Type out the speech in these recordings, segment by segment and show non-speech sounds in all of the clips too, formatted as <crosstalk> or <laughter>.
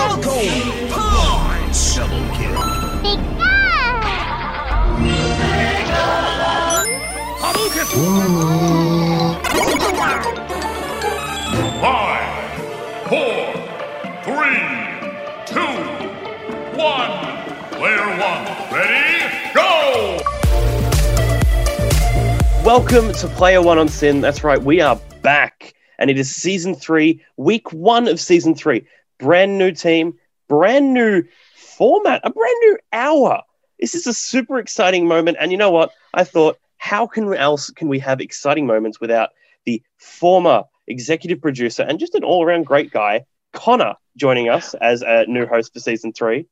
Punch! Double kill. Five, four, three, two, one. Player one, ready, go! Welcome to Player One on SYN. That's right, we are back, and it is season three, week one of season three. Brand new team, brand new format, a brand new hour. This is a super exciting moment, and you know what? I thought, how can else can we have exciting moments without the former executive producer and just an all-around great guy, Connor, joining us as a new host for season three.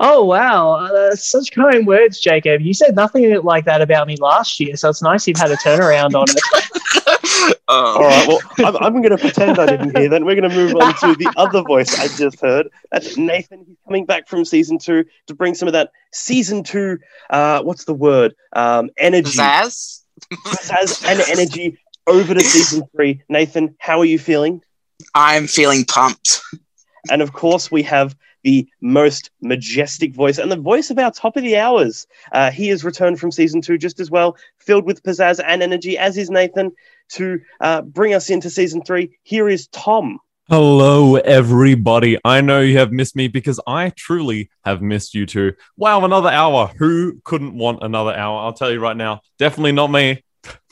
Oh wow, uh, such kind words, Jacob. You said nothing like that about me last year, so it's nice you've had a turnaround on it. <laughs> All right, well, <laughs> I'm, I'm going to pretend I didn't hear that. We're going to move on to the <laughs> other voice I just heard. That's Nathan. He's coming back from season two to bring some of that season two, uh, what's the word? Um, energy. Zaz? Pizzazz and energy over to season three. Nathan, how are you feeling? I'm feeling pumped. And of course, we have the most majestic voice and the voice of our top of the hours. Uh, he has returned from season two just as well, filled with pizzazz and energy, as is Nathan, to uh, bring us into season three. Here is Tom. Hello, everybody. I know you have missed me because I truly have missed you too. Wow, another hour. Who couldn't want another hour? I'll tell you right now, definitely not me.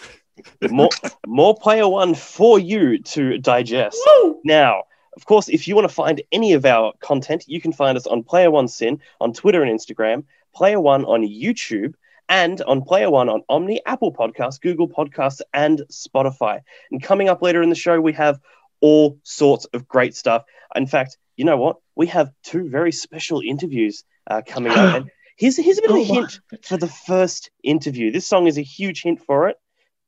<laughs> More, more player one for you to digest. Now, of course, if you want to find any of our content, you can find us on Player One SYN on Twitter and Instagram, Player One on YouTube, and on Player One on Omni, Apple Podcasts, Google Podcasts, and Spotify. And coming up later in the show, we have all sorts of great stuff. In fact, you know what? We have two very special interviews uh, coming up. <gasps> And here's, here's a bit of a Oh, hint for the first interview. This song is a huge hint for it.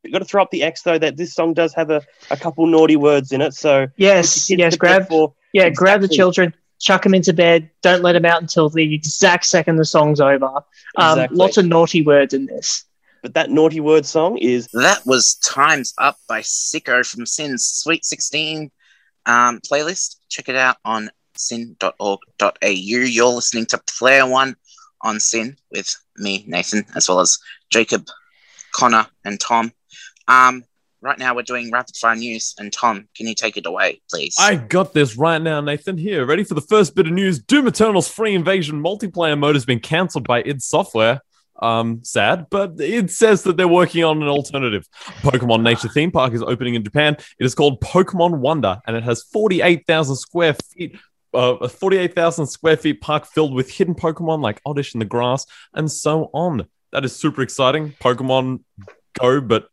You've got to throw up the X, though, that this song does have a, a couple naughty words in it. So Yes, put your kids yes. Grab, for yeah, grab the children, chuck them into bed. Don't let them out until the exact second the song's over. Um, Exactly. Lots of naughty words in this. But that naughty word song is That was Time's Up by Sycco from SYN's Sweet 16 um, playlist. Check it out on syn.org.au. You're listening to Player One on SYN with me, Nathan, as well as Jacob, Connor, and Tom. Um, right now, we're doing rapid fire news. And Tom, can you take it away, please? I got this right now, Nathan. Here, ready for the first bit of news? Doom Eternal's free invasion multiplayer mode has been cancelled by id Software. Um, sad, but it says that they're working on an alternative. Pokemon Nature Theme Park is opening in Japan. It is called Pokemon Wonder, and it has 48,000 square feet. Uh, a 48,000 square feet park filled with hidden Pokemon like Oddish in the grass and so on. That is super exciting. Pokemon Go, but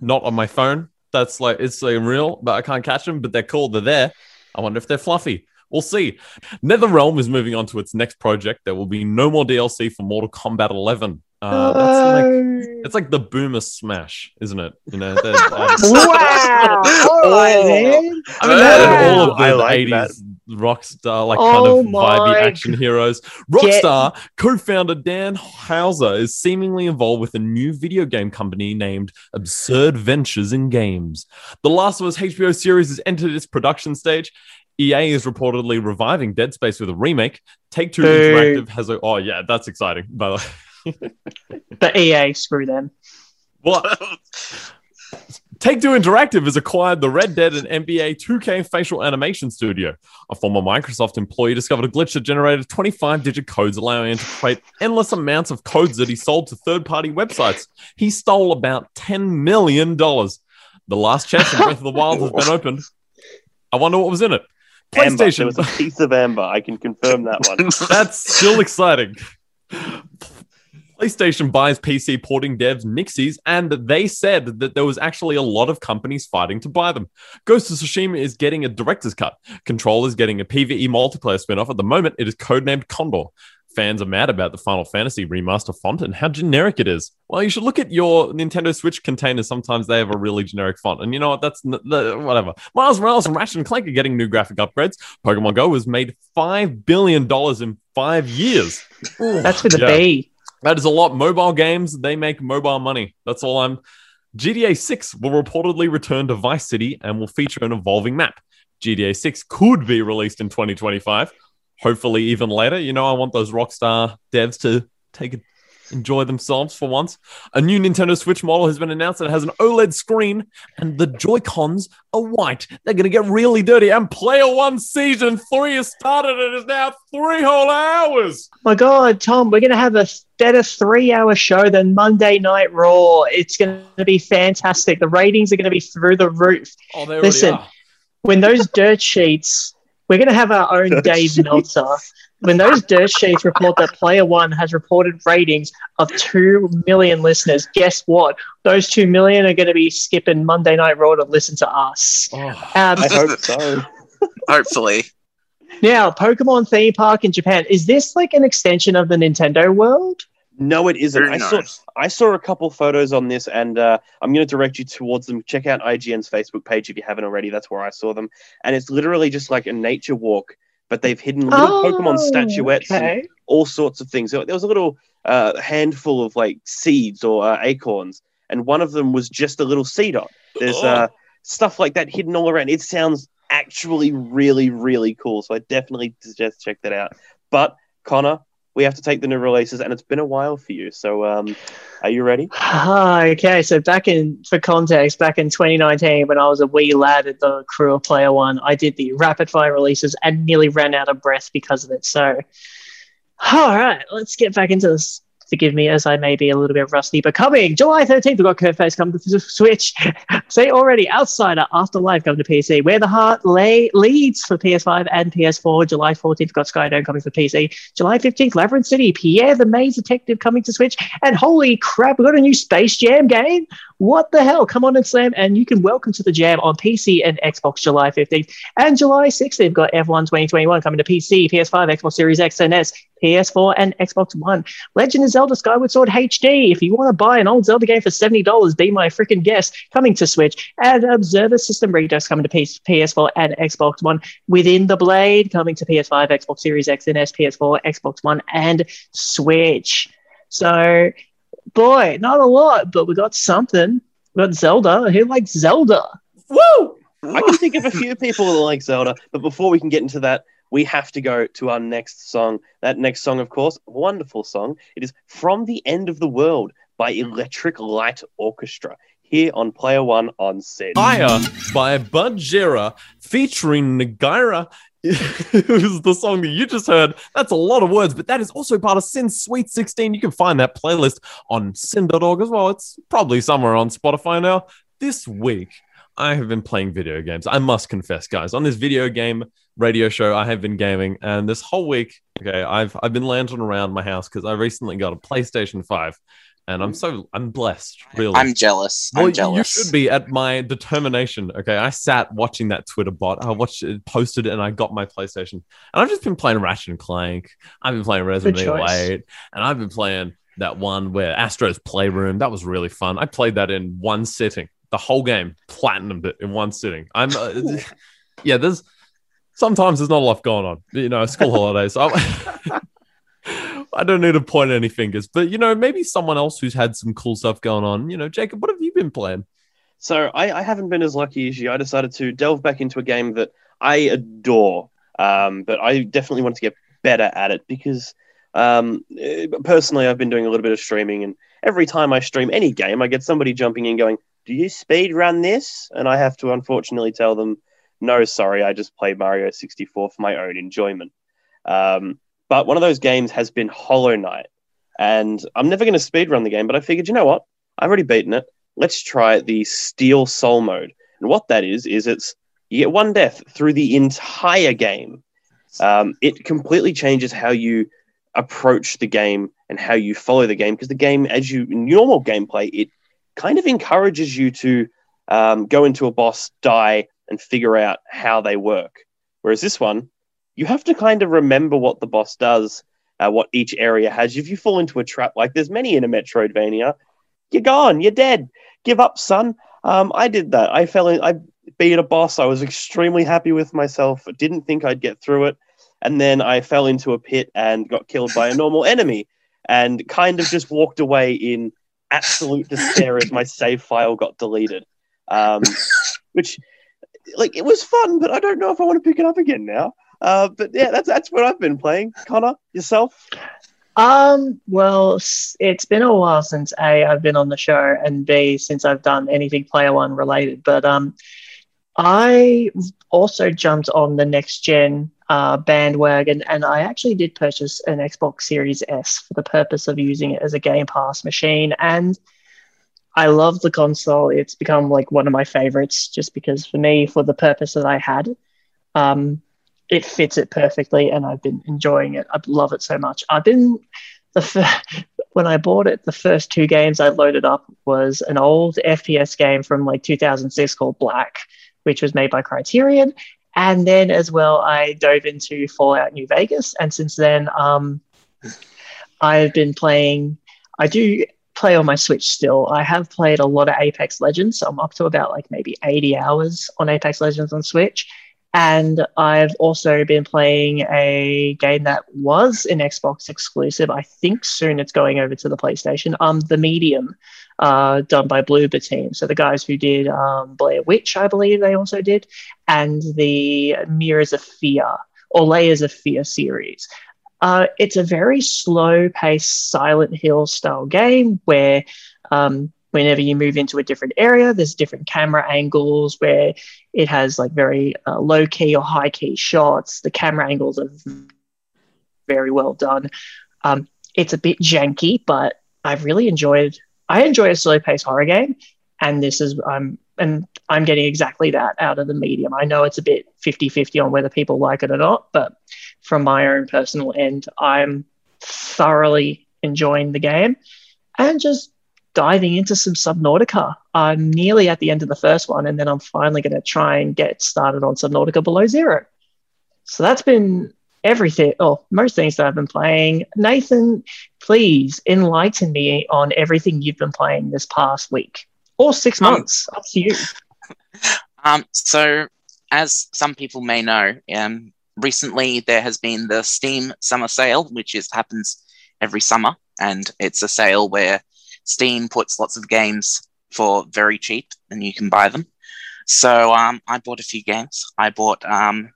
not on my phone. That's like it's like real, but I can't catch them. But they're cool. They're there. I wonder if they're fluffy. We'll see. NetherRealm is moving on to its next project. There will be no more DLC for Mortal Kombat 11. Uh, that's like it's like the Boomer Smash, isn't it? You know, <laughs> wow! All right. I mean, they all of I the like 80s Rockstar, like Oh kind of vibey my action heroes. Rockstar co founder Dan Houser is seemingly involved with a new video game company named Absurd Ventures in Games. The Last of Us HBO series has entered its production stage. EA is reportedly reviving Dead Space with a remake. Take Two Boo. Interactive has a. Oh, yeah, that's exciting, by the way. <laughs> The EA, screw them. What? <laughs> Take Two Interactive has acquired the Red Dead and NBA 2K facial animation studio. A former Microsoft employee discovered a glitch that generated 25 digit codes, allowing him to create endless amounts of codes that he sold to third party websites. He stole about $10 million. The last chest in Breath of the Wild has been opened. I wonder what was in it. amber. There PlayStation. was a piece of amber. I can confirm that one. <laughs> That's still exciting. PlayStation buys PC porting devs Nixxes, and they said that there was actually a lot of companies fighting to buy them. Ghost of Tsushima is getting a director's cut. Control is getting a PvE multiplayer spin-off. At the moment, it is codenamed Condor. Fans are mad about the Final Fantasy remaster font and how generic it is. Well, you should look at your Nintendo Switch containers. Sometimes they have a really generic font, and you know what? That's n- the, whatever. Miles Morales and Ratchet and Clank are getting new graphic upgrades. Pokemon Go has made five billion dollars in five years. That's with a Yeah. B. That is a lot. Mobile games, they make mobile money. That's all I'm. GTA 6 will reportedly return to Vice City and will feature an evolving map. GTA 6 could be released in 2025. hopefully even later. You know, I want those Rockstar devs to take a enjoy themselves for once. A new Nintendo Switch model has been announced that has an OLED screen and the Joy Cons are white. They're going to get really dirty. And Player One Season 3 has started and is now three whole hours. Oh my God, Tom, we're going to have a better three hour show than Monday Night Raw. It's going to be fantastic. The ratings are going to be through the roof. Oh, they Listen. already are. When those dirt sheets, we're going to have our own Dirt <laughs> Dave sheets. Meltzer. When those dirt sheets report that Player One has reported ratings of 2 million listeners, guess what? Those 2 million are going to be skipping Monday Night Raw to listen to us. Oh. Um, I hope so. <laughs> Hopefully. now, Pokemon Theme Park in Japan, is this like an extension of the Nintendo world? No, it isn't. Very I saw. I saw a couple photos on this, and uh, I'm going to direct you towards them. Check out IGN's Facebook page if you haven't already. That's where I saw them, and it's literally just like a nature walk, but they've hidden little Pokemon statuettes and Oh, all sorts of things. There was a little uh, handful of like seeds or uh, acorns, and one of them was just a little seed dot. There's uh, stuff like that hidden all around. It sounds actually really, really cool. So I definitely suggest check that out. But Connor, we have to take the new releases, and it's been a while for you. So um, are you ready? Ah, okay, so back in for context, back in 2019, when I was a wee lad at the crew of Player One, I did the rapid fire releases and nearly ran out of breath because of it. So, all right, let's get back into this. Forgive me as I may be a little bit rusty, but coming July 13th, we've got Curveface coming to Switch. <laughs> Say already, Outsider Afterlife coming to PC. Where the Heart lay leads for PS5 and PS4. July 14th, we've got Skydome coming for PC. July 15th, Labyrinth City, Pierre the Maze Detective coming to Switch. And holy crap, we've got a new Space Jam game. What the hell? Come on and slam, and you can welcome to the jam on PC and Xbox July 15th. And July 16th, we've got F1 2021 coming to PC, PS5, Xbox Series X and S, PS4, and Xbox One. Legend of Zelda Skyward Sword HD. If you want to buy an old Zelda game for $70, be my freaking guest. Coming to Switch. And Observer System Redux coming to PS- PS4 and Xbox One. Within the Blade coming to PS5, Xbox Series X and S, PS4, Xbox One, and Switch. So, boy, not a lot, but we got something. We got Zelda. Who likes Zelda? Woo! I can think of a few people that like Zelda, but before we can get into that, we have to go to our next song. That next song, of course, wonderful song. It is From the End of the World by Electric Light Orchestra here on Player One on SYN. Fire by Bajira featuring Nagaira. it was <laughs> the song that you just heard. That's a lot of words, but that is also part of SYN's Sweet 16. You can find that playlist on syn.org as well. It's probably somewhere on Spotify now. This week, I have been playing video games. I must confess, guys, on this video game radio show, I have been gaming, and this whole week, okay, I've I've been lantern around my house because I recently got a PlayStation 5. And I'm so I'm blessed, really. I'm jealous. I'm Well, jealous. You should be at my determination. Okay, I sat watching that Twitter bot. I watched it posted, and I got my PlayStation. And I've just been playing Ratchet and Clank. I've been playing Resident Evil choice. 8, and I've been playing that one where Astro's Playroom. That was really fun. I played that in one sitting. The whole game, platinumed it in one sitting. I'm, uh, yeah. There's sometimes there's not a lot going on. You know, school holidays. So I'm- <laughs> don't need to point any fingers, but you know, maybe someone else who's had some cool stuff going on. You know, Jacob, what have you been playing? So I, I haven't been as lucky as you. I decided to delve back into a game that I adore, um, but I definitely want to get better at it because um, eh, personally, I've been doing a little bit of streaming, and every time I stream any game, I get somebody jumping in going, "Do you speed run this?" And I have to unfortunately tell them, "No, sorry, I just play Mario 64 for my own enjoyment." Um, but one of those games has been Hollow Knight, and I'm never going to speed run the game. But I figured, you know what? I've already beaten it let's try the Steel Soul mode. And what that is, is it's you get one death through the entire game. Um, it completely changes how you approach the game and how you follow the game because the game, as you normal gameplay, it kind of encourages you to um, go into a boss, die, and figure out how they work. Whereas this one, you have to kind of remember what the boss does, uh, what each area has. If you fall into a trap, like there's many in a Metroidvania, you're gone, you're dead. Give up, son. Um, I did that. I fell in. I beat a boss. I was extremely happy with myself. Didn't think I'd get through it, and then I fell into a pit and got killed by a normal enemy, and kind of just walked away in absolute despair as my save file got deleted. Um, which, like, it was fun, but I don't know if I want to pick it up again now. Uh, but yeah, that's that's what I've been playing. Connor, yourself? Um, well, it's been a while since A, I've been on the show, and B, since I've done anything Player One related. But um, I also jumped on the next gen uh, bandwagon, and I actually did purchase an Xbox Series S for the purpose of using it as a Game Pass machine. And I love the console. It's become like one of my favorites just because for me, for the purpose that I had, um, it fits it perfectly, and I've been enjoying it. I love it so much. I've been the f- <laughs> when I bought it, the first two games I loaded up was an old FPS game from like 2006 called Black, which was made by Criterion, and then as well I dove into Fallout New Vegas, and since then, um, I've been playing. I do play on my Switch still. I have played a lot of Apex Legends, so I'm up to about like maybe 80 hours on Apex Legends on Switch. And I've also been playing a game that was an Xbox exclusive. I think soon it's going over to the PlayStation. Um, The Medium, uh, done by Bloober Team. So the guys who did um, Blair Witch, I believe they also did, and the Mirrors of Fear or Layers of Fear series. Uh, it's a very slow paced Silent Hill style game where um, whenever you move into a different area, there's different camera angles where it has like very uh, low key or high key shots. The camera angles are very well done. Um, it's a bit janky, but I've really enjoyed. I enjoy a slow paced horror game, and this is I'm and I'm getting exactly that out of the medium. I know it's a bit 50-50 on whether people like it or not, but from my own personal end, I'm thoroughly enjoying the game and just diving into some Subnautica. I'm nearly at the end of the first one, and then I'm finally going to try and get started on Subnautica Below Zero. So that's been everything, or most things that I've been playing. Nathan, please enlighten me on everything you've been playing this past week or six Um, months. Up to you. <laughs> Um, so, as some people may know, um, recently there has been the Steam Summer Sale, which is happens every summer, and it's a sale where Steam puts lots of games for very cheap, and you can buy them. So, um, I bought a few games. I bought um,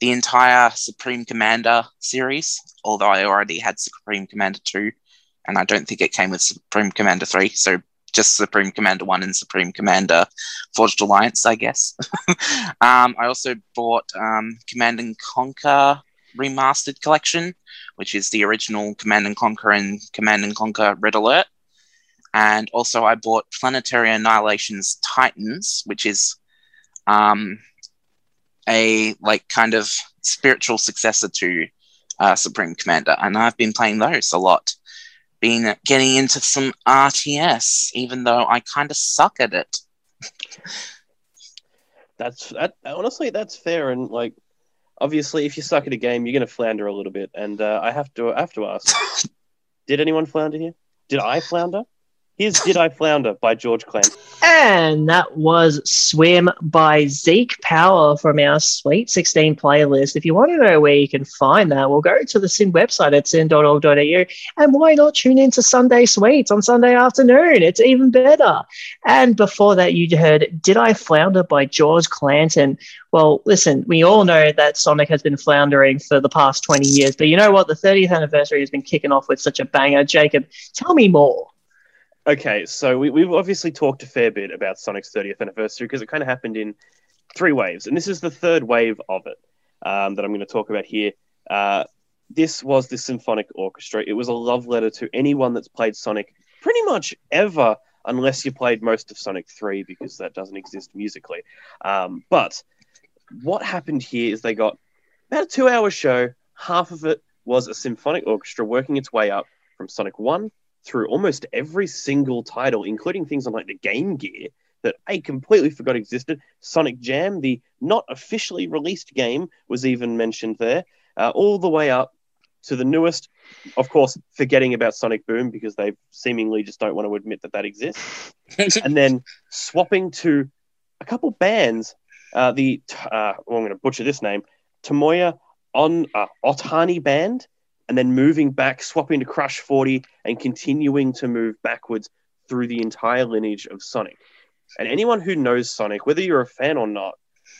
the entire Supreme Commander series, although I already had Supreme Commander two, and I don't think it came with Supreme Commander three. So just Supreme Commander 1 and Supreme Commander Forged Alliance, I guess. <laughs> um, I also bought um, Command and Conquer Remastered Collection, which is the original Command and Conquer and Command and Conquer Red Alert. And also, I bought Planetary Annihilation's Titans, which is um, a like kind of spiritual successor to uh, Supreme Commander, and I've been playing those a lot been getting into some RTS, even though I kind of suck at it. <laughs> That's that. Honestly, that's fair. And like, obviously, if you suck at a game, you're going to flounder a little bit. And uh, I have to, I have to ask: <laughs> Did anyone flounder here? Did I flounder? Here's "Did I Flounder" by George Clan. And that was Swim by Zeke Power from our Sweet 16 playlist. If you want to know where you can find that, we'll go to the SYN website at syn.org.au. And why not tune into Sunday Sweets on Sunday afternoon? It's even better. And before that, you heard Did I Flounder by George Clanton. Well, listen, we all know that Sonic has been floundering for the past 20 years, but you know what? The 30th anniversary has been kicking off with such a banger. Jacob, tell me more. Okay, so we, we've obviously talked a fair bit about Sonic's 30th anniversary because it kind of happened in three waves, and this is the third wave of it um, that I'm going to talk about here. Uh, this was the symphonic orchestra. It was a love letter to anyone that's played Sonic pretty much ever, unless you played most of Sonic 3 because that doesn't exist musically. Um, but what happened here is they got about a two hour show. Half of it was a symphonic orchestra working its way up from Sonic 1 through almost every single title, including things on like the Game Gear that I completely forgot existed. Sonic Jam, the not officially released game, was even mentioned there, uh, all the way up to the newest. Of course, forgetting about Sonic Boom because they seemingly just don't want to admit that that exists. <laughs> and then swapping to a couple bands. Uh, the uh, well, I'm going to butcher this name, Tomoya on uh, Otani band, and then moving back, swapping to Crush 40, and continuing to move backwards through the entire lineage of Sonic. And anyone who knows Sonic, whether you're a fan or not,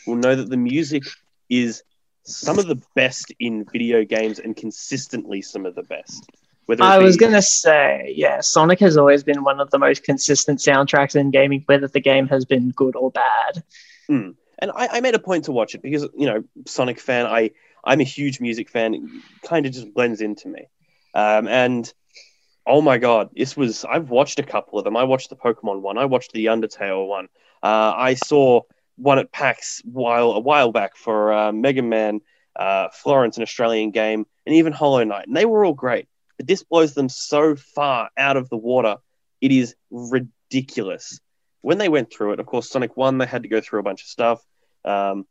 will know that the music is some of the best in video games and consistently some of the best. Whether I was gonna say, yeah, Sonic has always been one of the most consistent soundtracks in gaming, whether the game has been good or bad. Hmm. and I, I made a point to watch it because you know Sonic fan. I I'm a huge music fan. It kind of just blends into me. Um, and oh my god, this was I've watched a couple of them. I watched the Pokemon one. I watched the Undertale one. Uh, I saw one at PAX while a while back for uh, Mega Man, uh, Florence, an Australian game, and even Hollow Knight, and they were all great. But this blows them so far out of the water. It is ridiculous. When they went through it, of course, Sonic One, they had to go through a bunch of stuff. Um,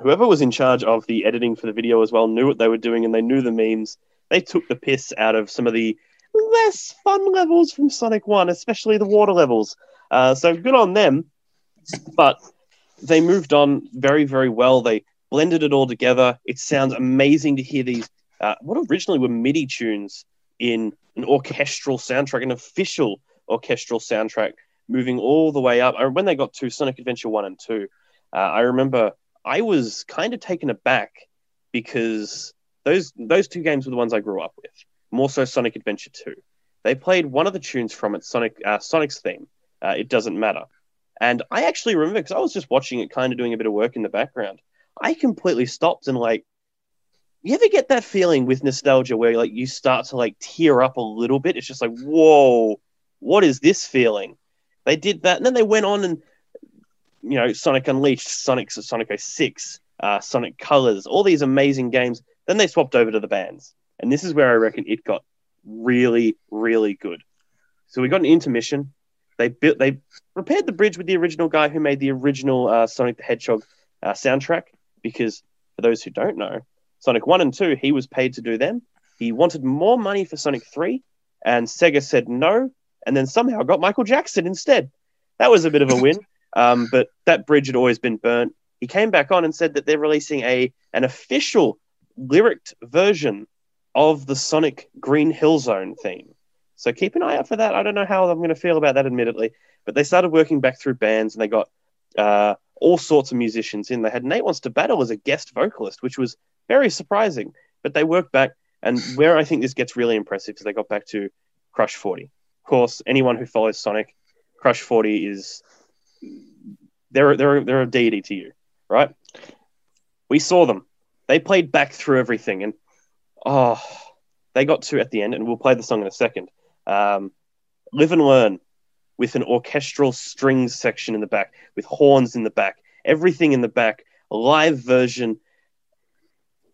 whoever was in charge of the editing for the video as well knew what they were doing, and they knew the memes. They took the piss out of some of the less fun levels from Sonic One, especially the water levels. Uh, so good on them. But they moved on very, very well. They blended it all together. It sounds amazing to hear these, uh, what originally were MIDI tunes in an orchestral soundtrack, an official orchestral soundtrack, moving all the way up. I, when they got to Sonic Adventure 1 and 2, uh, I remember I was kind of taken aback because those those two games were the ones I grew up with. More so, Sonic Adventure 2. They played one of the tunes from it, Sonic uh, Sonic's theme. Uh, it doesn't matter. And I actually remember because I was just watching it, kind of doing a bit of work in the background. I completely stopped and like, you ever get that feeling with nostalgia where like you start to like tear up a little bit? It's just like, whoa, what is this feeling? They did that, and then they went on and you know, Sonic Unleashed, Sonic Sonic 06, uh, Sonic Colors, all these amazing games. Then they swapped over to the bands, and this is where I reckon it got really, really good. So we got an intermission. They built, they repaired the bridge with the original guy who made the original uh, Sonic the Hedgehog uh, soundtrack. Because for those who don't know, Sonic One and Two, he was paid to do them. He wanted more money for Sonic Three, and Sega said no, and then somehow got Michael Jackson instead. That was a bit of a win. <laughs> Um, but that bridge had always been burnt. He came back on and said that they're releasing a an official lyric version of the Sonic Green Hill Zone theme. So keep an eye out for that. I don't know how I'm going to feel about that, admittedly, but they started working back through bands and they got uh, all sorts of musicians in. They had Nate Wants to Battle as a guest vocalist, which was very surprising. But they worked back, and where I think this gets really impressive is they got back to Crush 40. Of course, anyone who follows Sonic, Crush 40 is they're they're they're a deity to you, right? We saw them. They played back through everything, and oh, they got to at the end, and we'll play the song in a second. Um, Live and learn with an orchestral strings section in the back, with horns in the back, everything in the back, a live version.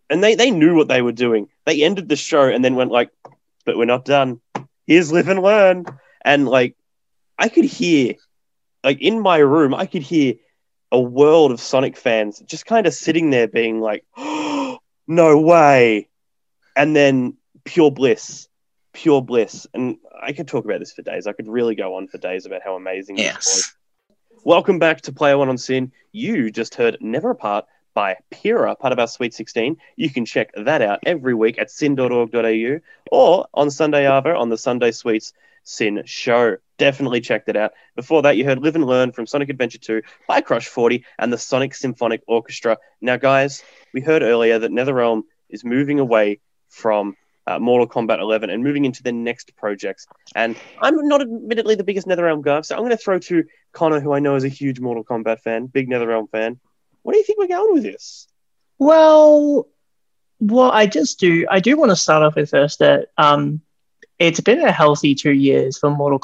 And they, they knew what they were doing. They ended the show and then went like, but we're not done. Here's live and learn. And like I could hear like in my room, I could hear a world of Sonic fans just kind of sitting there being like, <gasps> no way. And then pure bliss, pure bliss. And I could talk about this for days. I could really go on for days about how amazing this was. Yes. Welcome back to Player One on SYN. You just heard Never Apart by Pira, part of our Sweet 16. You can check that out every week at syn.org.au or on Sunday Arvo on the Sunday Sweets SYN show. Definitely checked it out. Before that, you heard Live and Learn from Sonic Adventure 2 by Crush 40 and the Sonic Symphonic Orchestra. Now, guys, we heard earlier that NetherRealm is moving away from uh, Mortal Kombat 11 and moving into the next projects. And I'm not admittedly the biggest NetherRealm guy, so I'm going to throw to Connor, who I know is a huge Mortal Kombat fan, big NetherRealm fan. What do you think we're going with this? Well, well, I just do. I do want to start off with first that um, it's been a healthy two years for Mortal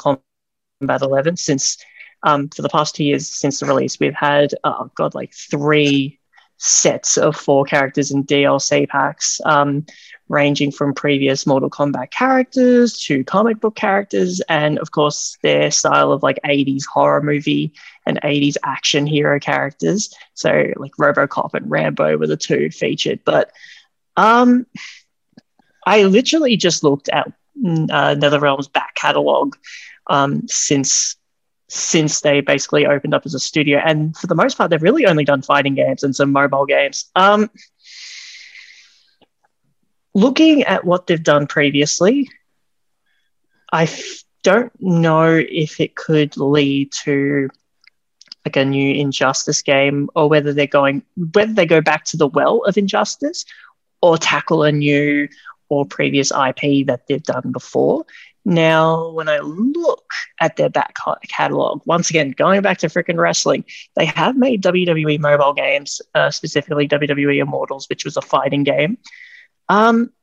Kombat 11 since um, for the past two years since the release. We've had oh god, like three sets of four characters in DLC packs, um, ranging from previous Mortal Kombat characters to comic book characters, and of course their style of like 80s horror movie and 80s action hero characters. So like RoboCop and Rambo were the two featured, but um, I literally just looked at uh, NetherRealm's back catalog um, since since they basically opened up as a studio, and for the most part, they've really only done fighting games and some mobile games. Um, looking at what they've done previously, I f- don't know if it could lead to like a new Injustice game, or whether they're going whether they go back to the well of Injustice, or tackle a new or previous IP that they've done before. Now, when I look at their back catalog, once again, going back to freaking wrestling, they have made WWE mobile games, uh, specifically WWE Immortals, which was a fighting game. Um,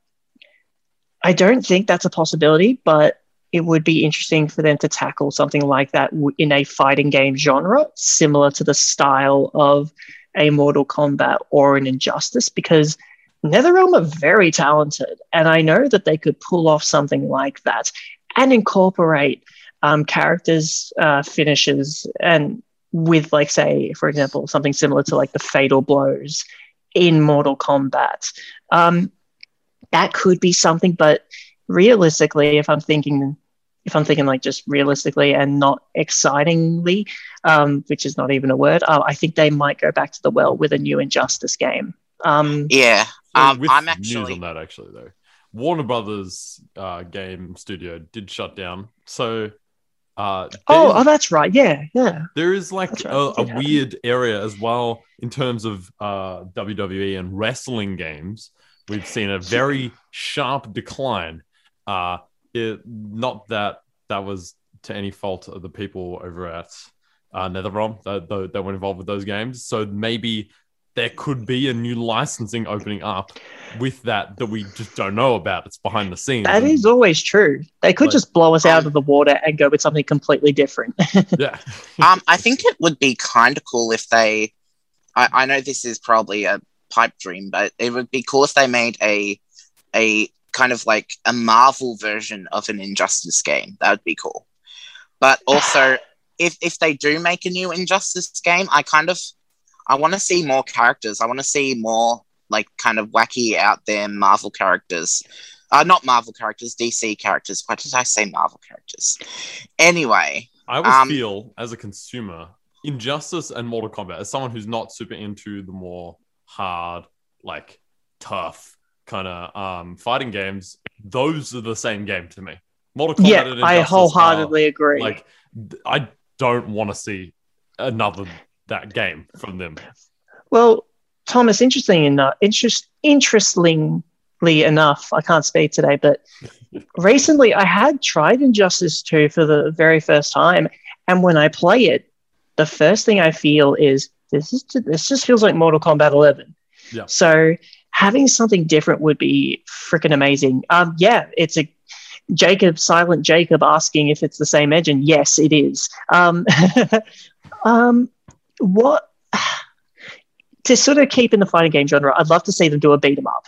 I don't think that's a possibility, but it would be interesting for them to tackle something like that in a fighting game genre, similar to the style of a Mortal Kombat or an Injustice, because NetherRealm are very talented, and I know that they could pull off something like that and incorporate um, characters, uh, finishes, and with, like, say, for example, something similar to like the fatal blows in Mortal Kombat. Um, that could be something, but realistically, if I'm thinking, if I'm thinking like just realistically and not excitingly, um, which is not even a word, uh, I think they might go back to the well with a new Injustice game. Um, Yeah. Um, with I'm news actually on that actually though. Warner Brothers uh, game studio did shut down. So uh, oh, oh, that's right. Yeah, yeah. there is like right, a, a weird area as well in terms of uh, WWE and wrestling games. We've seen a very sharp decline. Uh, it, not that that was to any fault of the people over at uh, NetherRealm that, that, that were involved with those games. So maybe there could be a new licensing opening up with that that we just don't know about. It's behind the scenes. That And- is always true. They could Like- just blow us out Um, of the water and go with something completely different. <laughs> yeah. um, I think it would be kind of cool if they. I, I know this is probably a pipe dream, but it would be cool if they made a a kind of like a Marvel version of an Injustice game. That would be cool. But also, <sighs> if if they do make a new Injustice game, I kind of I want to see more characters. I want to see more like kind of wacky out there Marvel characters. Uh, not Marvel characters, DC characters. Why did I say Marvel characters? Anyway, I always Um, feel as a consumer, Injustice and Mortal Kombat, as someone who's not super into the more hard, like tough kind of um, fighting games, those are the same game to me. Mortal Kombat yeah, and I Injustice wholeheartedly agree. like th- I don't want to see another that game from them. well, Thomas, interesting enough, interest, interestingly enough, I can't speak today, but <laughs> recently I had tried Injustice 2 for the very first time, and when I play it, the first thing I feel is this is this just feels like Mortal Kombat 11. Yeah. So having something different would be freaking amazing. Um, yeah, it's a Jacob, silent Jacob, asking if it's the same engine. Yes, it is. Um, <laughs> um, what <sighs> to sort of keep in the fighting game genre? I'd love to see them do a beat 'em up.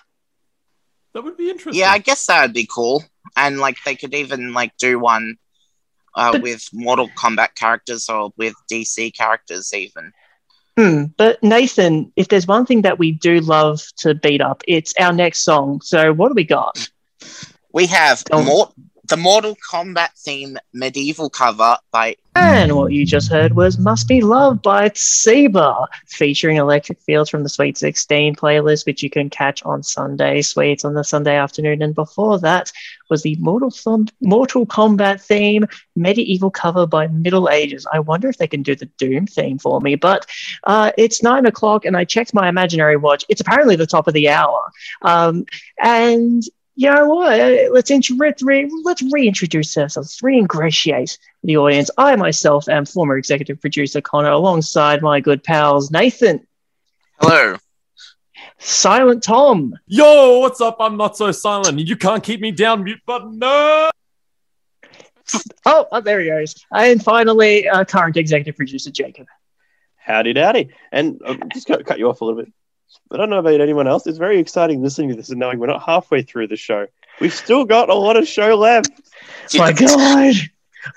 That would be interesting. yeah, I guess that would be cool. And like they could even like do one uh, But- with Mortal Kombat characters or with DC characters even. Hmm. But Nathan, if there's one thing that we do love to beat up, it's our next song. So what do we got? We have. Mort- the Mortal Kombat theme medieval cover by And what you just heard was Must Be Loved by Seba, featuring Electric Fields from the Sweet 16 playlist, which you can catch on Sunday Sweets on the Sunday afternoon. And before that was the Mortal, Thom- Mortal Kombat theme, medieval cover by Middle Ages. I wonder if they can do the Doom theme for me, but uh, it's nine o'clock and I checked my imaginary watch. It's apparently the top of the hour. Um, and you know what? Uh, Let's, int- let's, re- let's reintroduce ourselves, let's re-ingratiate the audience. I myself am former executive producer Connor, alongside my good pals Nathan, Hello. Silent Tom, Yo, what's up? I'm not so silent. You can't keep me down, mute button. No. <laughs> oh, oh there he goes, and finally uh, current executive producer Jacob. Howdy, dowdy. And uh, just cut, cut you off a little bit. I don't know about anyone else. It's very exciting listening to this and knowing we're not halfway through the show. We've still got a lot of show left. My God,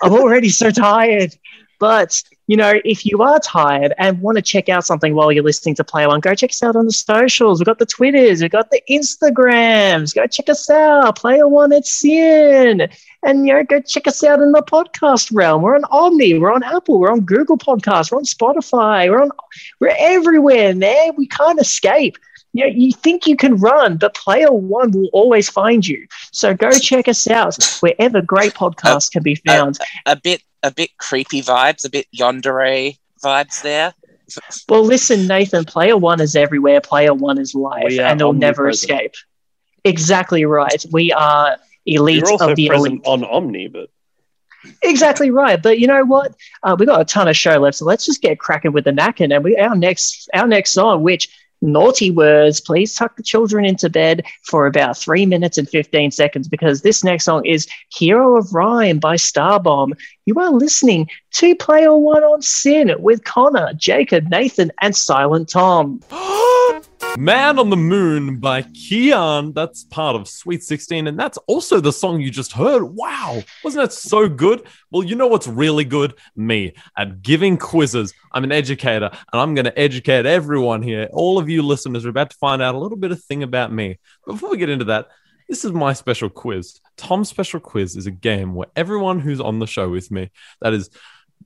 I'm already so tired. But you know, if you are tired and want to check out something while you're listening to Play One, go check us out on the socials. We've got the Twitters, we've got the Instagrams. Go check us out. Player One at SYN. And you know, go check us out in the podcast realm. We're on Omni, we're on Apple, we're on Google Podcasts, we're on Spotify, we're on we're everywhere, man. We can't escape. You know, you think you can run, but Player One will always find you. So go check us out wherever great podcasts can be found. a bit a bit creepy vibes, a bit yandere vibes there. Well, listen, Nathan. Player one is everywhere. Player one is life, and they'll never escape. Exactly right. We are elite You're also of the present elite. on Omni, but Exactly right. But you know what? Uh, we got a ton of show left, so let's just get cracking with the knacking. And we our next our next song, which naughty words, please tuck the children into bed for about three minutes and fifteen seconds, because this next song is "Hero of Rhyme" by Starbomb. You are listening to Player One on SYN with Connor, Jacob, Nathan, and Silent Tom. <gasps> <gasps> <gasps> Man on the Moon by Kian. That's part of Sweet 16. And that's also the song you just heard. Wow. Wasn't that so good? Well, you know what's really good? Me at giving quizzes. I'm an educator and I'm going to educate everyone here. All of you listeners are about to find out a little bit of thing about me. Before we get into that, this is my special quiz. Tom's special quiz is a game where everyone who's on the show with me, that is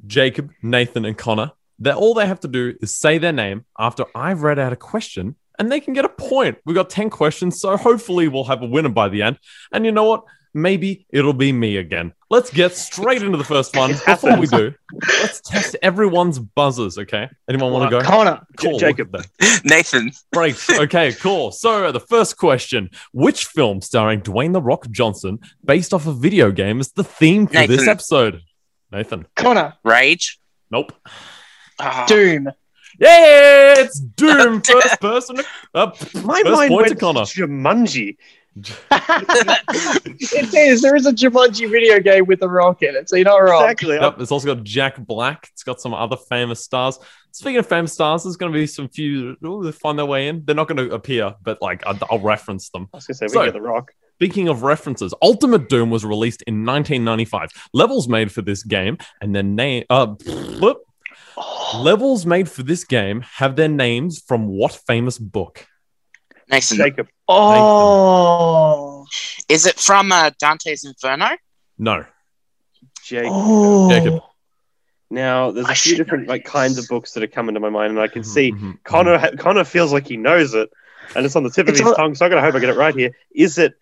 Jacob, Nathan, and Connor, that all they have to do is say their name after I've read out a question and they can get a point. We've got 10 questions, so hopefully we'll have a winner by the end. And you know what? Maybe it'll be me again. Let's get straight into the first one. <laughs> Before we do, let's test everyone's buzzers, okay? Anyone want to go? Connor. Cool. Jacob. look at that. <laughs> Nathan. Great. Okay, cool. So the first question: Which film starring Dwayne the Rock Johnson, based off a video game, is the theme for this episode? Nathan. Connor. Rage. Nope. Doom. Yeah, it's <laughs> Doom first person. Uh, my first mind point went to Connor. Jumanji. <laughs> it is. There is a Jumanji video game with the rock in it, so you're not wrong. Exactly. Yep, it's also got Jack Black. It's got some other famous stars. Speaking of famous stars, there's going to be some few. Oh, they find their way in. They're not going to appear, but like I'll, I'll reference them. I was gonna say we So- get the rock. Speaking of references, Ultimate Doom was released in 1995. Levels made for this game and then name. Uh, <laughs> blip. Levels made for this game have their names from what famous book? Nathan. Jacob. Oh. Is it from uh, Dante's Inferno? No. Jacob. Oh. Jacob. Now there's a I few different like kinds of books that are coming to my mind, and I can Mhm, see mhm, Connor. Ha- Connor feels like he knows it, and it's on the tip of It's his on- tongue. So I'm gonna hope I get it right here. Is it?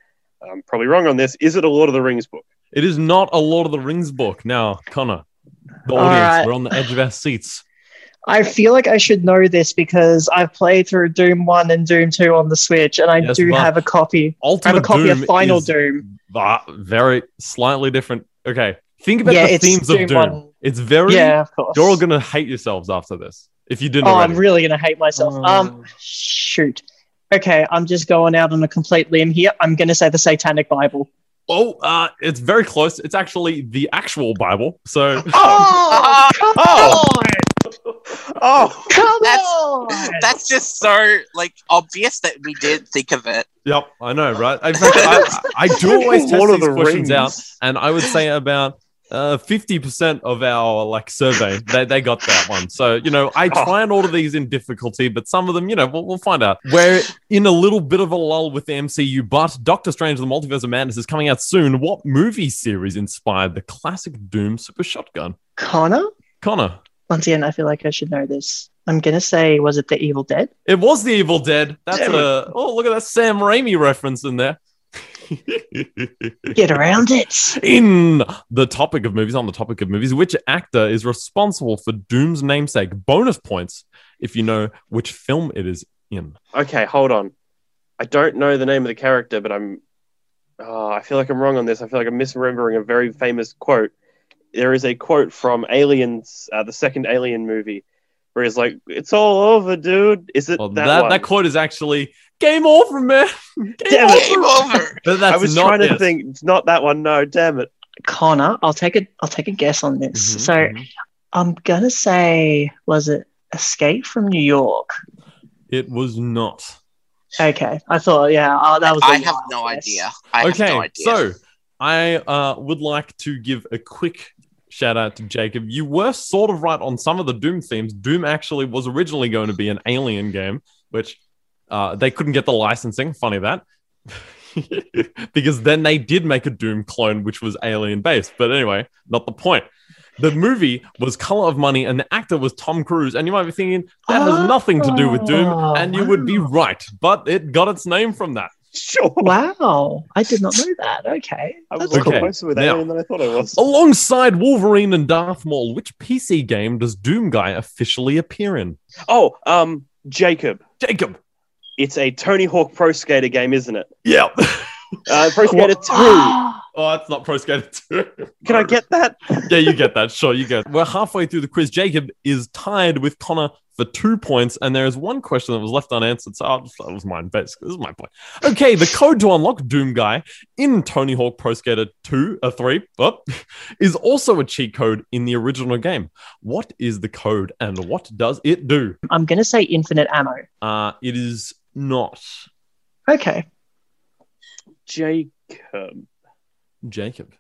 I'm probably wrong on this. Is it a Lord of the Rings book? It is not a Lord of the Rings book. Now, Connor, the All audience, right. we're on the edge of our seats. I feel like I should know this because I've played through Doom 1 and Doom 2 on the Switch, and I Yes, do have a copy. I have a copy Doom of Final is Doom. va- very slightly different. Okay, think about Yeah, the it's themes of Doom Doom. 1. It's very. Yeah, of course. You're all gonna hate yourselves after this if you didn't oh, already. I'm really going to hate myself. Oh. Um, shoot. Okay, I'm just going out on a complete limb here. I'm going to say the Satanic Bible. Oh, uh, it's very close. It's actually the actual Bible. So Oh, <laughs> come Oh. On! Oh, Come <laughs> That's- on! That's just so like obvious that we did think of it. Yep, I know, right? In fact, I, I do <laughs> always test these the questions Rings. out, and I would say about uh, fifty percent of our like survey they, they got that one. So you know, I Oh. try and order these in difficulty, but some of them, you know, we'll, we'll find out. We're in a little bit of a lull with the MCU, but Doctor Strange: The Multiverse of Madness is coming out soon. What movie series inspired the classic Doom Super Shotgun? Connor? Connor. Once again, I feel like I should know this. I'm going to say, was it The Evil Dead? It was The Evil Dead. That's Damn a oh look at that Sam Raimi reference in there. <laughs> <laughs> Get around it. In the topic of movies, on the topic of movies, which actor is responsible for Doom's namesake? Bonus points if you know which film it is in. okay. Hold on. I don't know the name of the character, but I'm. Oh, I feel like I'm wrong on this. I feel like I'm misremembering a very famous quote. There is a quote from Aliens, uh, the second Alien movie, where he's like, "It's all over, dude." Is it Well, that, that, one? that quote is actually game over, man. <laughs> Game Damn it. Game over. <laughs> But that's I was not trying to think. It's not that one. No, damn it. Connor, I'll take a I'll take a guess on this. Mhm, So mhm. I'm gonna say, was it Escape from New York? it was not. Okay, I thought, yeah, oh, that was. a I have no idea. I okay, have no idea. so I uh, would like to give a quick shout out to Jacob. You were sort of right on some of the Doom themes. Doom actually was originally going to be an alien game, which uh, they couldn't get the licensing. Funny that. <laughs> because then they did make a Doom clone, which was alien based. But anyway, not the point. The movie was Color of Money, and the actor was Tom Cruise. And you might be thinking that has nothing to do with Doom, and you would be right. But it got its name from that. Sure. Wow, I did not know that. Okay, I was that's a little Okay, closer with now- Alien than I thought I was. Alongside Wolverine and Darth Maul, which PC game does Doom Guy officially appear in? Oh, um, Jacob. Jacob. It's a Tony Hawk Pro Skater game, isn't it? Yeah. <laughs> Uh, Pro Skater 2. Ah, <gasps> oh, it's not Pro Skater 2. <laughs> Can I get that? <laughs> yeah, you get that. Sure, you get it. We're halfway through the quiz. Jacob is tied with Connor for two points, and there is one question that was left unanswered. So I'll- just, that was mine, basically. This is my point. Okay, the code to unlock Doom Guy in Tony Hawk Pro Skater 2, uh, 3, oh, <laughs> is also a cheat code in the original game. What is the code and what does it do? I'm gonna say infinite ammo. Uh, it is not Okay, Jacob. Jacob.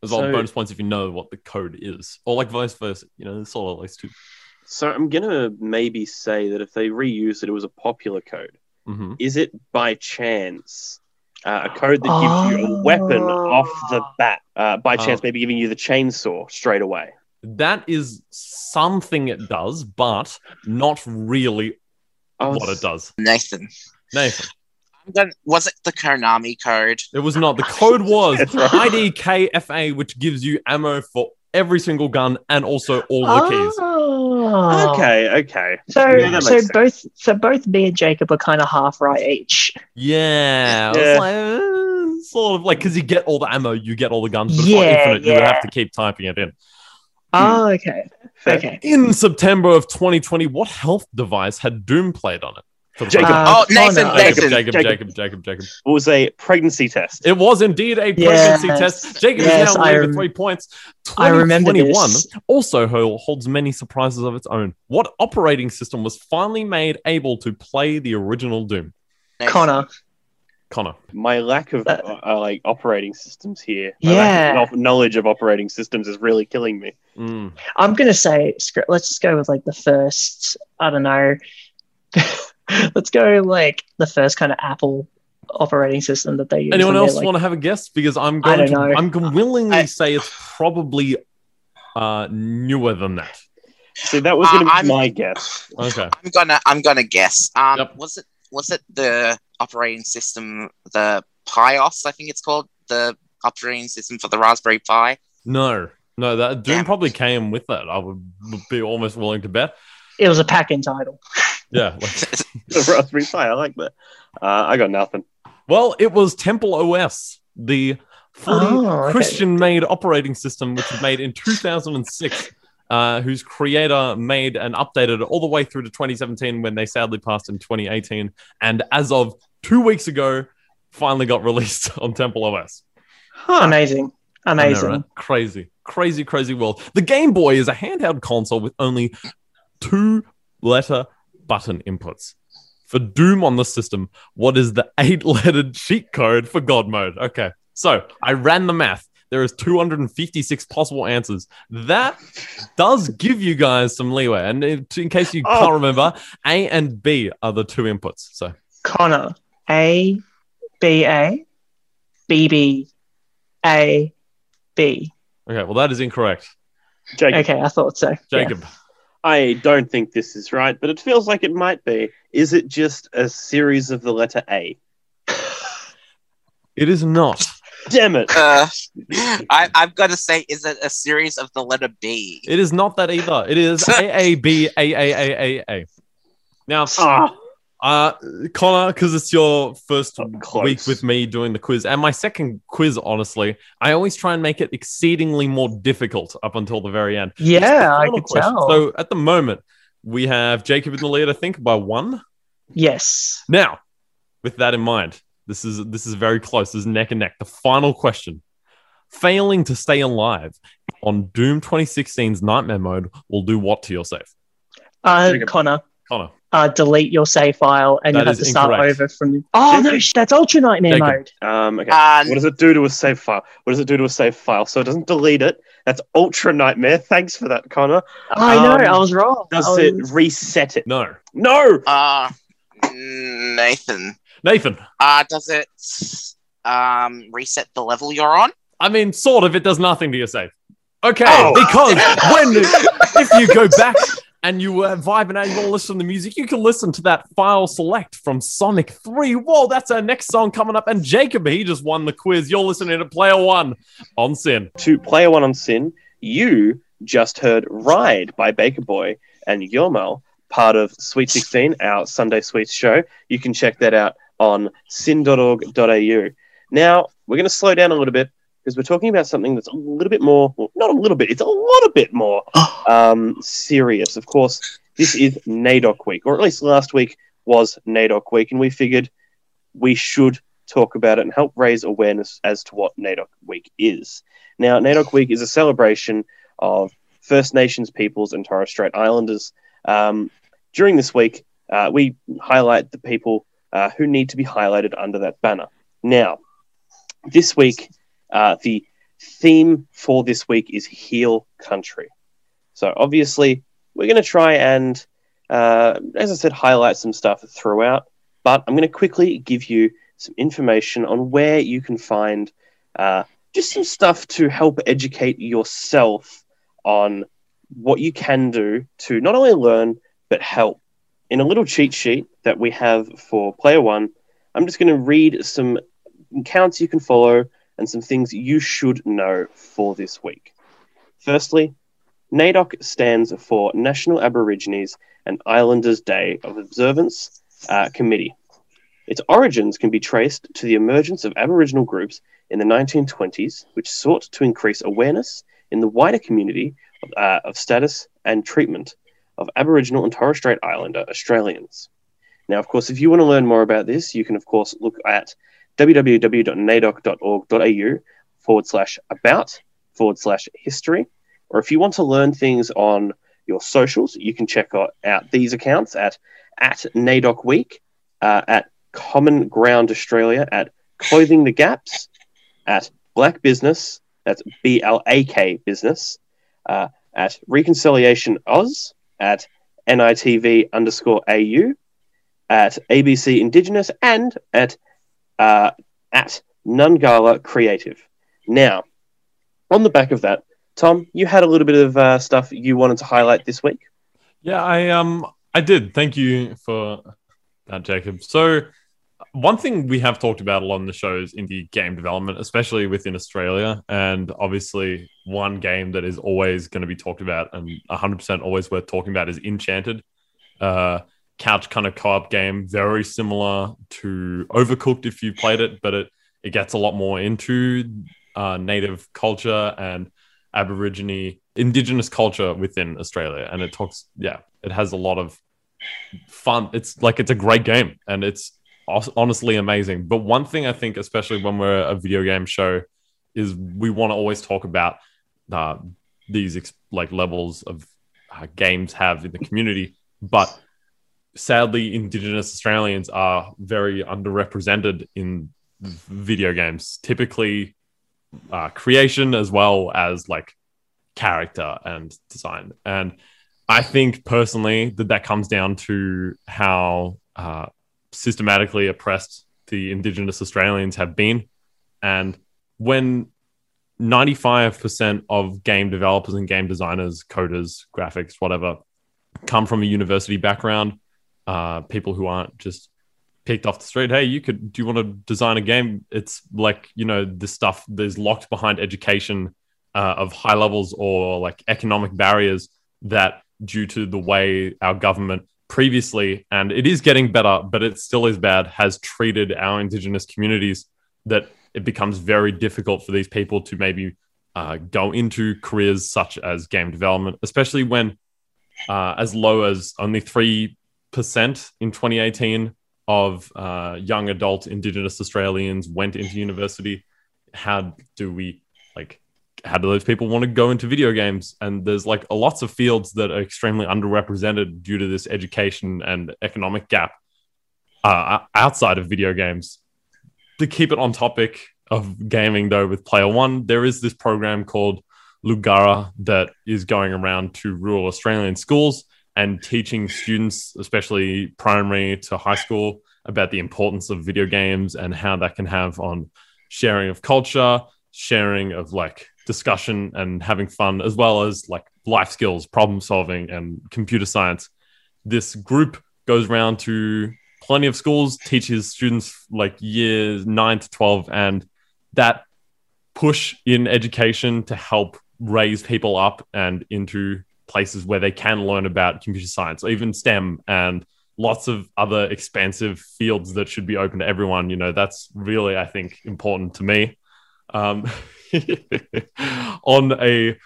There's all So- bonus points if you know what the code is, or like vice versa. You know, there's sort of like two. So I'm gonna maybe say that if they reused it, it was a popular code. hmm Is it by chance uh, a code that gives you a weapon off the bat? Uh, by chance, Oh. maybe giving you the chainsaw straight away. That is something it does, but not really Oh, what it does. Nathan. Nathan, I'm was it the Konami code? it was not. The code was <laughs> IDKFA, which gives you ammo for every single gun and also all the keys. Oh. Okay, okay. So, Yeah, so sense. both, so both me and Jacob are kind of half right each. Yeah, I was Yeah. like, uh, sort of like because you get all the ammo, you get all the guns, but it's Yeah, not infinite. You would have to keep typing it in. Oh, okay, okay. In September of 2020, what health device had Doom played on it? For Jacob. Uh, oh, Nathan, Connor. Jacob, Nathan. Jacob, Jacob. Jacob, Jacob, Jacob. It was a pregnancy test. It was indeed a pregnancy Yes. test. Jacob Yes, is now I leading with three points. I remember 2021 this. also holds many surprises of its own. What operating system was finally made able to play the original Doom? Nathan. Connor. Connor. My lack of That- uh, like operating systems here, my lack Yeah. of knowledge of operating systems is really killing me. Mm. I'm gonna say, scr- let's just go with like the first. I don't know. <laughs> let's go like the first kind of Apple operating system that they use. Anyone else like- want to have a guess? Because I'm going to, don't know. I'm going willingly I- say it's probably uh, newer than that. See, that was Uh, going to be I'm- my guess. Okay. I'm gonna I'm gonna guess. Um, Yep. was it was it the operating system the Pi OS? I think it's called the operating system for the Raspberry Pi. No, no, that Doom Damn. probably came with that. I would would be almost willing to bet. It was a pack-in title. <laughs> Yeah. like- <laughs> The Raspberry Pi, I like that. Uh, I got nothing. well, it was Temple OS, the fully Oh, okay. Christian-made operating system, which was made in 2006. Uh, whose creator made and updated it all the way through to 2017 when they sadly passed in 2018. And as of two weeks ago, finally got released <laughs> on Temple OS. Amazing, I know, amazing. right? Crazy, crazy, crazy world. The Game Boy is a handheld console with only two letter button inputs. For Doom on the system, what is the <laughs> eight lettered cheat code for God mode? Okay, so I ran the math. There is 256 possible answers. That does give you guys some leeway. And in case you Oh. can't remember, A and B are the two inputs. So Connor, A, B, A, B, B, A, B. okay, well that is incorrect. Jacob, Okay, I thought so. Yeah. Jacob, I don't think this is right, but it feels like it might be. Is it just a series of the letter A? <laughs> it is not. Damn it! Uh, I I've got to say, is it a series of the letter B? It is not that either. It is <laughs> A A B A A A A A. Now, Ah, uh, Connor, because it's your first week with me doing the quiz, and my second quiz, honestly, I always try and make it exceedingly more difficult up until the very end. Yeah, I Final could question. tell. So at the moment, we have Jacob in the lead, I think, by one. yes. Now, with that in mind, this is this is very close. This is neck and neck. The final question: Failing to stay alive on Doom 2016's Nightmare mode will do what to your save? Uh, Jacob. Connor, Connor. Uh, delete your save file and That you have to start incorrect. over from. Oh no, sh- that's Ultra Nightmare Jacob. mode. um, okay. Uh, What does it do to a save file? What does it do to a save file? So it doesn't delete it. That's ultra nightmare. Thanks for that, Connor. I know, Um, I was wrong. Does I it reset it? No, No. uh, Nathan. Nathan. Uh, does it um reset the level you're on? I mean, sort of. It does nothing to your save. Okay, Oh. because when if you go back and you were vibing out, you want to listen to the music, you can listen to that file select from Sonic 3. Whoa, that's our next song coming up. And Jacob, he just won the quiz. You're listening to Player One on SYN. To Player One on SYN, you just heard Ride by Baker Boy and Yirrmal, part of Sweet 16, our Sunday Sweets show. You can check that out on syn.org.au. Now, we're going to slow down a little bit because we're talking about something that's a little bit more, well, not a little bit, it's a lot a bit more um, serious. Of course, this is NAIDOC week, or at least last week was NAIDOC week, and we figured we should talk about it and help raise awareness as to what NAIDOC week is. Now, NAIDOC week is a celebration of First Nations peoples and Torres Strait Islanders. Um, during this week, uh, we highlight the people uh, who need to be highlighted under that banner. Now, this week, uh, the theme for this week is Heal Country. So, obviously, we're going to try and, uh, as I said, highlight some stuff throughout, but I'm going to quickly give you some information on where you can find uh, just some stuff to help educate yourself on what you can do to not only learn but help. In a little cheat sheet that we have for player one, I'm just going to read some accounts you can follow and some things you should know for this week. Firstly, NAIDOC stands for National Aborigines and Islanders Day of Observance uh, Committee. Its origins can be traced to the emergence of Aboriginal groups in the 1920s, which sought to increase awareness in the wider community uh, of status and treatment of Aboriginal and Torres Strait Islander Australians. Now, of course, if you want to learn more about this, you can, of course, look at www.naidoc.org.au forward slash about forward slash history. Or if you want to learn things on your socials, you can check out, these accounts at at NAIDOC Week, uh, at Common Ground Australia, at Clothing the Gaps, at Blak Business, that's B L A K Business, uh, at Reconciliation Oz, at NITV underscore AU, at ABC Indigenous, and at uh, at Nungala Creative. Now, on the back of that, Tom, you had a little bit of uh, stuff you wanted to highlight this week. Yeah, I um I did. Thank you for that, Jacob. So one thing we have talked about a lot in the show is indie game development, especially within Australia. And obviously, one game that is always going to be talked about and 100% always worth talking about is Enchanted. Uh, couch kind of co-op game, very similar to Overcooked if you played it, but it it gets a lot more into uh, native culture and Aborigine indigenous culture within Australia, and it talks yeah, it has a lot of fun. It's like it's a great game, and it's honestly amazing. But one thing I think, especially when we're a video game show, is we want to always talk about uh, these ex- like levels of uh, games have in the community, but sadly, Indigenous Australians are very underrepresented in video games. Typically, uh, creation as well as like character and design. And I think personally that that comes down to how uh, systematically oppressed the Indigenous Australians have been. And when 95% of game developers and game designers, coders, graphics, whatever, come from a university background, uh, people who aren't just picked off the street. Hey, you could, do you want to design a game? It's like, you know, this stuff there's locked behind education uh, of high levels or like economic barriers that, due to the way our government previously, and it is getting better, but it still is bad, has treated our Indigenous communities that it becomes very difficult for these people to maybe uh, go into careers such as game development, especially when uh, as low as only three percent in 2018 of uh, young adult Indigenous Australians went into university. How do we like? How do those people want to go into video games? And there's like a lots of fields that are extremely underrepresented due to this education and economic gap uh, outside of video games. To keep it on topic of gaming, though, with Player One, there is this program called Lugara that is going around to rural Australian schools and teaching students, especially primary to high school, about the importance of video games and how that can have on sharing of culture, sharing of like discussion and having fun, as well as like life skills, problem solving, and computer science. This group goes around to plenty of schools, teaches students like years nine to 12, and that push in education to help raise people up and into places where they can learn about computer science even STEM and lots of other expansive fields that should be open to everyone. You know, that's really, I think, important to me. Um, <laughs> on a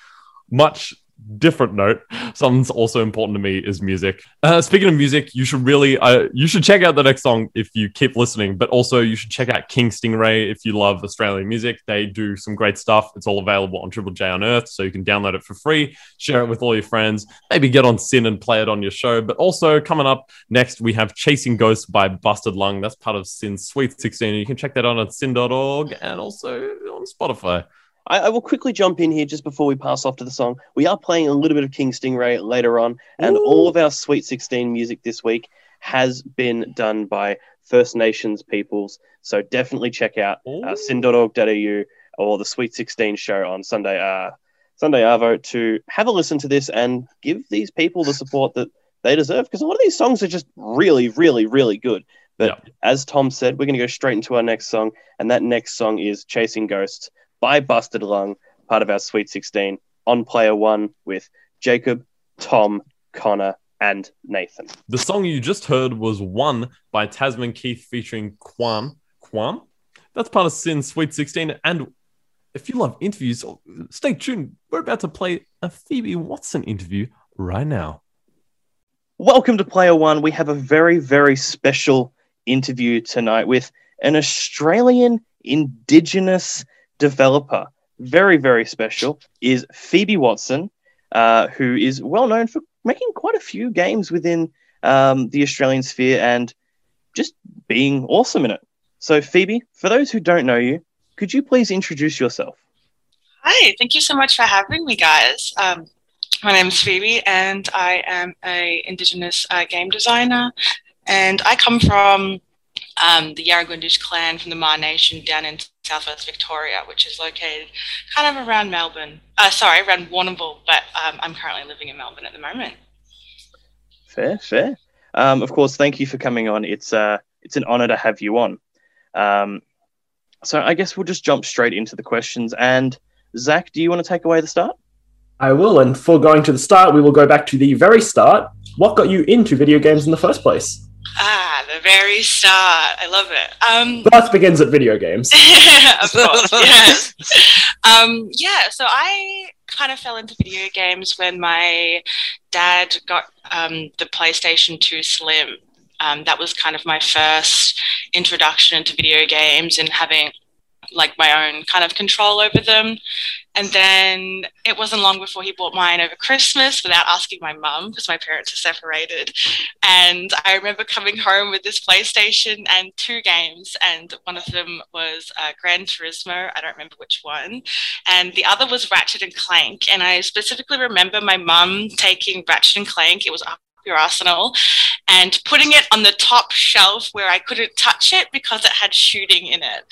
much different note, something's also important to me is music. Uh, speaking of music, you should really uh, you should check out the next song if you keep listening. But also, you should check out King Stingray if you love Australian music. They do some great stuff. It's all available on Triple J Unearthed, so you can download it for free, share it with all your friends, maybe get on SYN and play it on your show. But also coming up next, we have Chasing Ghosts by Busted Lung. That's part of SYN's Sweet 16. You can check that out on syn.org and also on Spotify. I, I, will quickly jump in here just before we pass off to the song. We are playing a little bit of King Stingray later on, and Ooh. all of our Sweet 16 music this week has been done by First Nations peoples. So definitely check out uh, syn.org.au or the Sweet 16 show on Sunday, uh, Sunday Arvo to have a listen to this and give these people the support that they deserve because a lot of these songs are just really, really, really good. But yeah. as Tom said, we're going to go straight into our next song, and that next song is Chasing Ghosts by Busted Lung, part of our Sweet 16 on player one with Jacob, Tom, Connor, and Nathan. The song you just heard was One by Tasman Keith featuring Quam. Quam? That's part of SYN Sweet 16. And if you love interviews, stay tuned. We're about to play a Phoebe Watson interview right now. Welcome to Player One. We have a very, very special interview tonight with an Australian Indigenous developer, very, very special, is Phoebe Watson, uh, who is well known for making quite a few games within um, the Australian sphere and just being awesome in it. So, Phoebe, for those who don't know you, could you please introduce yourself? Hi, thank you so much for having me, guys. Um, my name is Phoebe, and I am a Indigenous uh, game designer. And I come from um, the Yarragundish clan from the Maar Nation down in southwest Victoria, which is located kind of around Melbourne. Uh, sorry, around Warrnambool, but um, I'm currently living in Melbourne at the moment. Fair, fair. Um, of course, thank you for coming on. It's uh, it's an honour to have you on. Um, so I guess we'll just jump straight into the questions. And Zach, do you want to take away the start? I will. And for going to the start, we will go back to the very start. What got you into video games in the first place? Ah, the very start. I love it. Um, Birth begins at video games. <laughs> of course, yes. um, yeah, so I kind of fell into video games when my dad got um, the PlayStation 2 Slim. Um, that was kind of my first introduction into video games and having like my own kind of control over them. And then it wasn't long before he bought mine over Christmas without asking my mum because my parents are separated. And I remember coming home with this PlayStation and two games, and one of them was uh, Gran Turismo. I don't remember which one, and the other was Ratchet and Clank. And I specifically remember my mum taking Ratchet and Clank. It was up your arsenal and putting it on the top shelf where I couldn't touch it because it had shooting in it.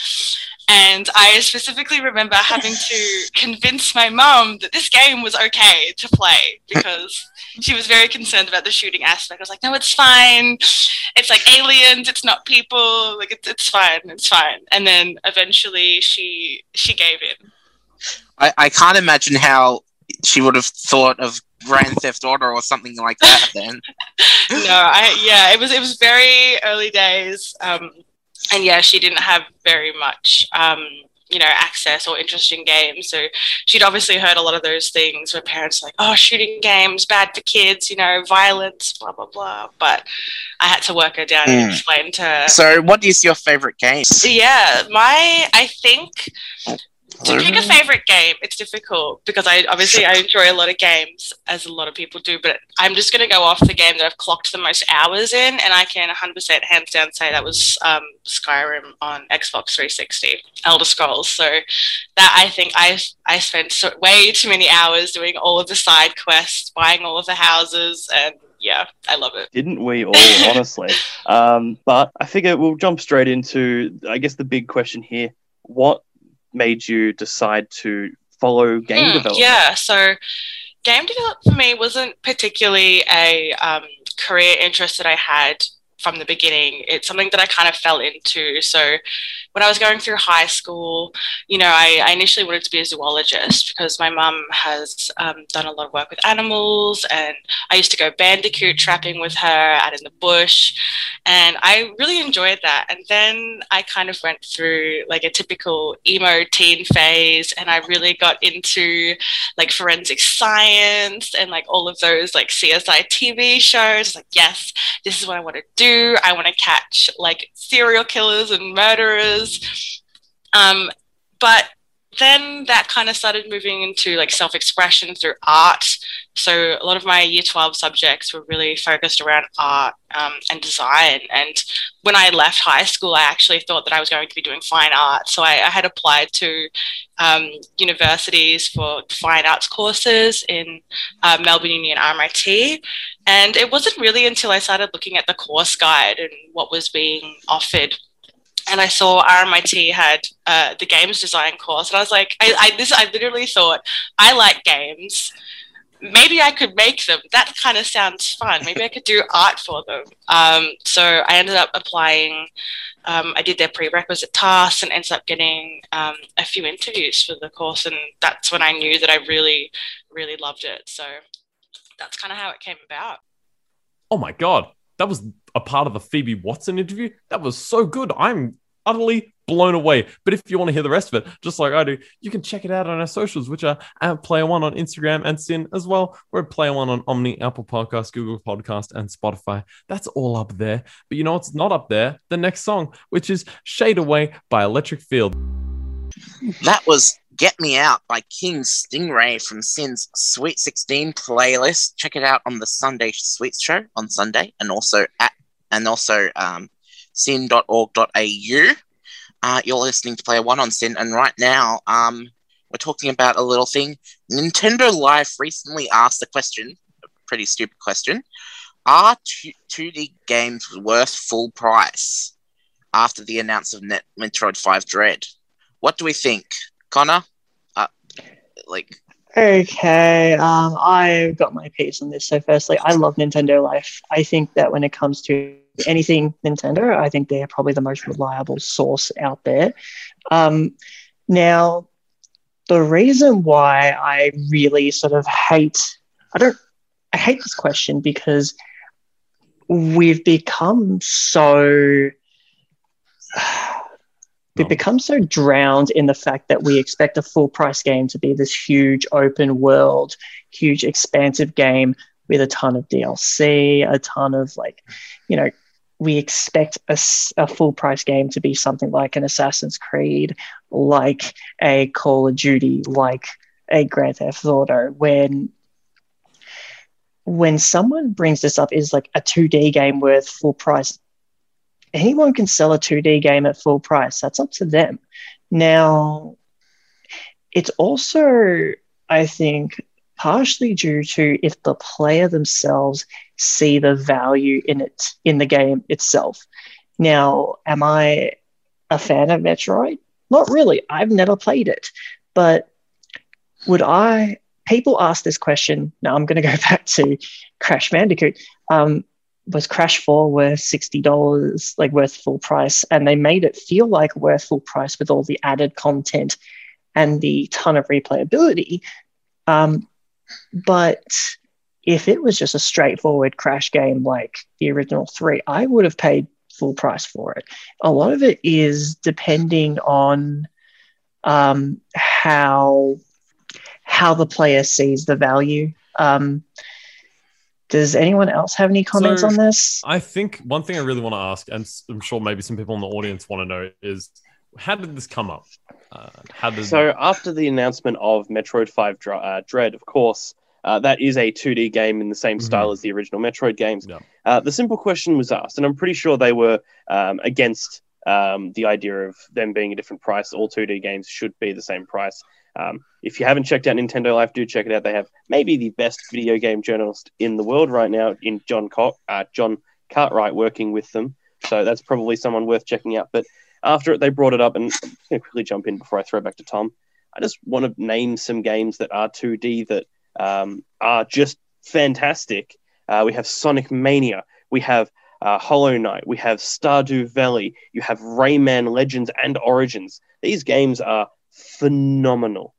And I specifically remember having to <laughs> convince my mum that this game was okay to play because <laughs> she was very concerned about the shooting aspect. I was like, no, it's fine. It's like aliens. It's not people. Like it's, it's fine. It's fine. And then eventually she she gave in. I, I can't imagine how she would have thought of Grand Theft Auto or something like that then. <laughs> no, I yeah, it was it was very early days. Um, and yeah, she didn't have very much, um, you know, access or interest in games. So she'd obviously heard a lot of those things where parents like, oh, shooting games, bad for kids, you know, violence, blah, blah, blah. But I had to work her down mm. and hmm. explain to her. So what is your favorite game? Yeah, my, I think to pick a favorite game, it's difficult because I obviously I enjoy a lot of games, as a lot of people do. But I'm just going to go off the game that I've clocked the most hours in, and I can 100% hands down say that was um, Skyrim on Xbox 360, Elder Scrolls. So that I think I I spent so, way too many hours doing all of the side quests, buying all of the houses, and yeah, I love it. Didn't we <laughs> all, honestly? um, but I figure we'll jump straight into, I guess, the big question here: What made you decide to follow game Hmm, development? Yeah, so game development for me wasn't particularly a um, career interest that I had from the beginning. It's something that I kind of fell into. So when I was going through high school, you know, I, I initially wanted to be a zoologist because my mum has um, done a lot of work with animals, and I used to go bandicoot trapping with her out in the bush, and I really enjoyed that. And then I kind of went through like a typical emo teen phase, and I really got into like forensic science and like all of those like CSI TV shows. Like, yes, this is what I want to do. I want to catch like serial killers and murderers. Um, but then that kind of started moving into like self expression through art. So a lot of my year 12 subjects were really focused around art um, and design. And when I left high school, I actually thought that I was going to be doing fine art. So I, I had applied to um, universities for fine arts courses in uh, Melbourne Uni and RMIT. And it wasn't really until I started looking at the course guide and what was being offered and I saw RMIT had uh, the games design course, and I was like, I, I this I literally thought I like games. Maybe I could make them. That kind of sounds fun. Maybe I could do art for them. Um, so I ended up applying. Um, I did their prerequisite tasks and ended up getting um, a few interviews for the course, and that's when I knew that I really, really loved it. So that's kind of how it came about. Oh my god, that was a part of the Phoebe Watson interview. That was so good. I'm utterly blown away. But if you want to hear the rest of it, just like I do, you can check it out on our socials, which are at Player One on Instagram and SYN as well. We're at Player One on Omni, Apple Podcast, Google Podcast, and Spotify. That's all up there. But you know what's not up there? The next song, which is Shade Away by Electric Field. That was Get Me Out by King Stingray from SYN's Sweet 16 playlist. Check it out on the Sunday Sweets show on Sunday and also at and also um, syn.org.au. Uh, you're listening to Player One on SYN, and right now um, we're talking about a little thing. Nintendo Life recently asked a question, a pretty stupid question. Are 2D games worth full price after the announcement of Metroid 5 Dread? What do we think? Connor? Uh, like, Okay, um, I've got my piece on this. So, firstly, I love Nintendo Life. I think that when it comes to anything Nintendo, I think they're probably the most reliable source out there. Um, now, the reason why I really sort of hate, I don't, I hate this question because we've become so <sighs> we've become so drowned in the fact that we expect a full price game to be this huge open world, huge expansive game with a ton of DLC, a ton of like, you know, we expect a, a full price game to be something like an Assassin's Creed, like a Call of Duty, like a Grand Theft Auto. When when someone brings this up is like a 2D game worth full price anyone can sell a 2D game at full price. That's up to them. Now, it's also, I think, partially due to if the player themselves see the value in it in the game itself. Now, am I a fan of Metroid? Not really. I've never played it, but would I? People ask this question. Now I'm going to go <laughs> back to Crash Bandicoot. Um, was Crash 4 worth $60, like worth full price? And they made it feel like worth full price with all the added content and the ton of replayability. Um, but if it was just a straightforward Crash game like the original three, I would have paid full price for it. A lot of it is depending on um, how how the player sees the value. Um, does anyone else have any comments So- on this? I think one thing I really want to ask, and I'm sure maybe some people in the audience want to know, is how did this come up? Uh, how did So after the announcement of Metroid 5 Dr- uh, Dread, of course, uh, that is a 2D game in the same Mhm. style as the original Metroid games. Yeah. Uh, the simple question was asked, and I'm pretty sure they were um, against um, the idea of them being a different price. All 2D games should be the same price. Um, if you haven't checked out Nintendo Life, do check it out. They have maybe the best video game journalist in the world right now, in John Co- uh, John Cartwright, working with them. So that's probably someone worth checking out. But after it, they brought it up, and I'm going to quickly jump in before I throw back to Tom. I just want to name some games that are 2D that um, are just fantastic. Uh, we have Sonic Mania, we have uh, Hollow Knight, we have Stardew Valley, you have Rayman Legends and Origins. These games are phenomenal.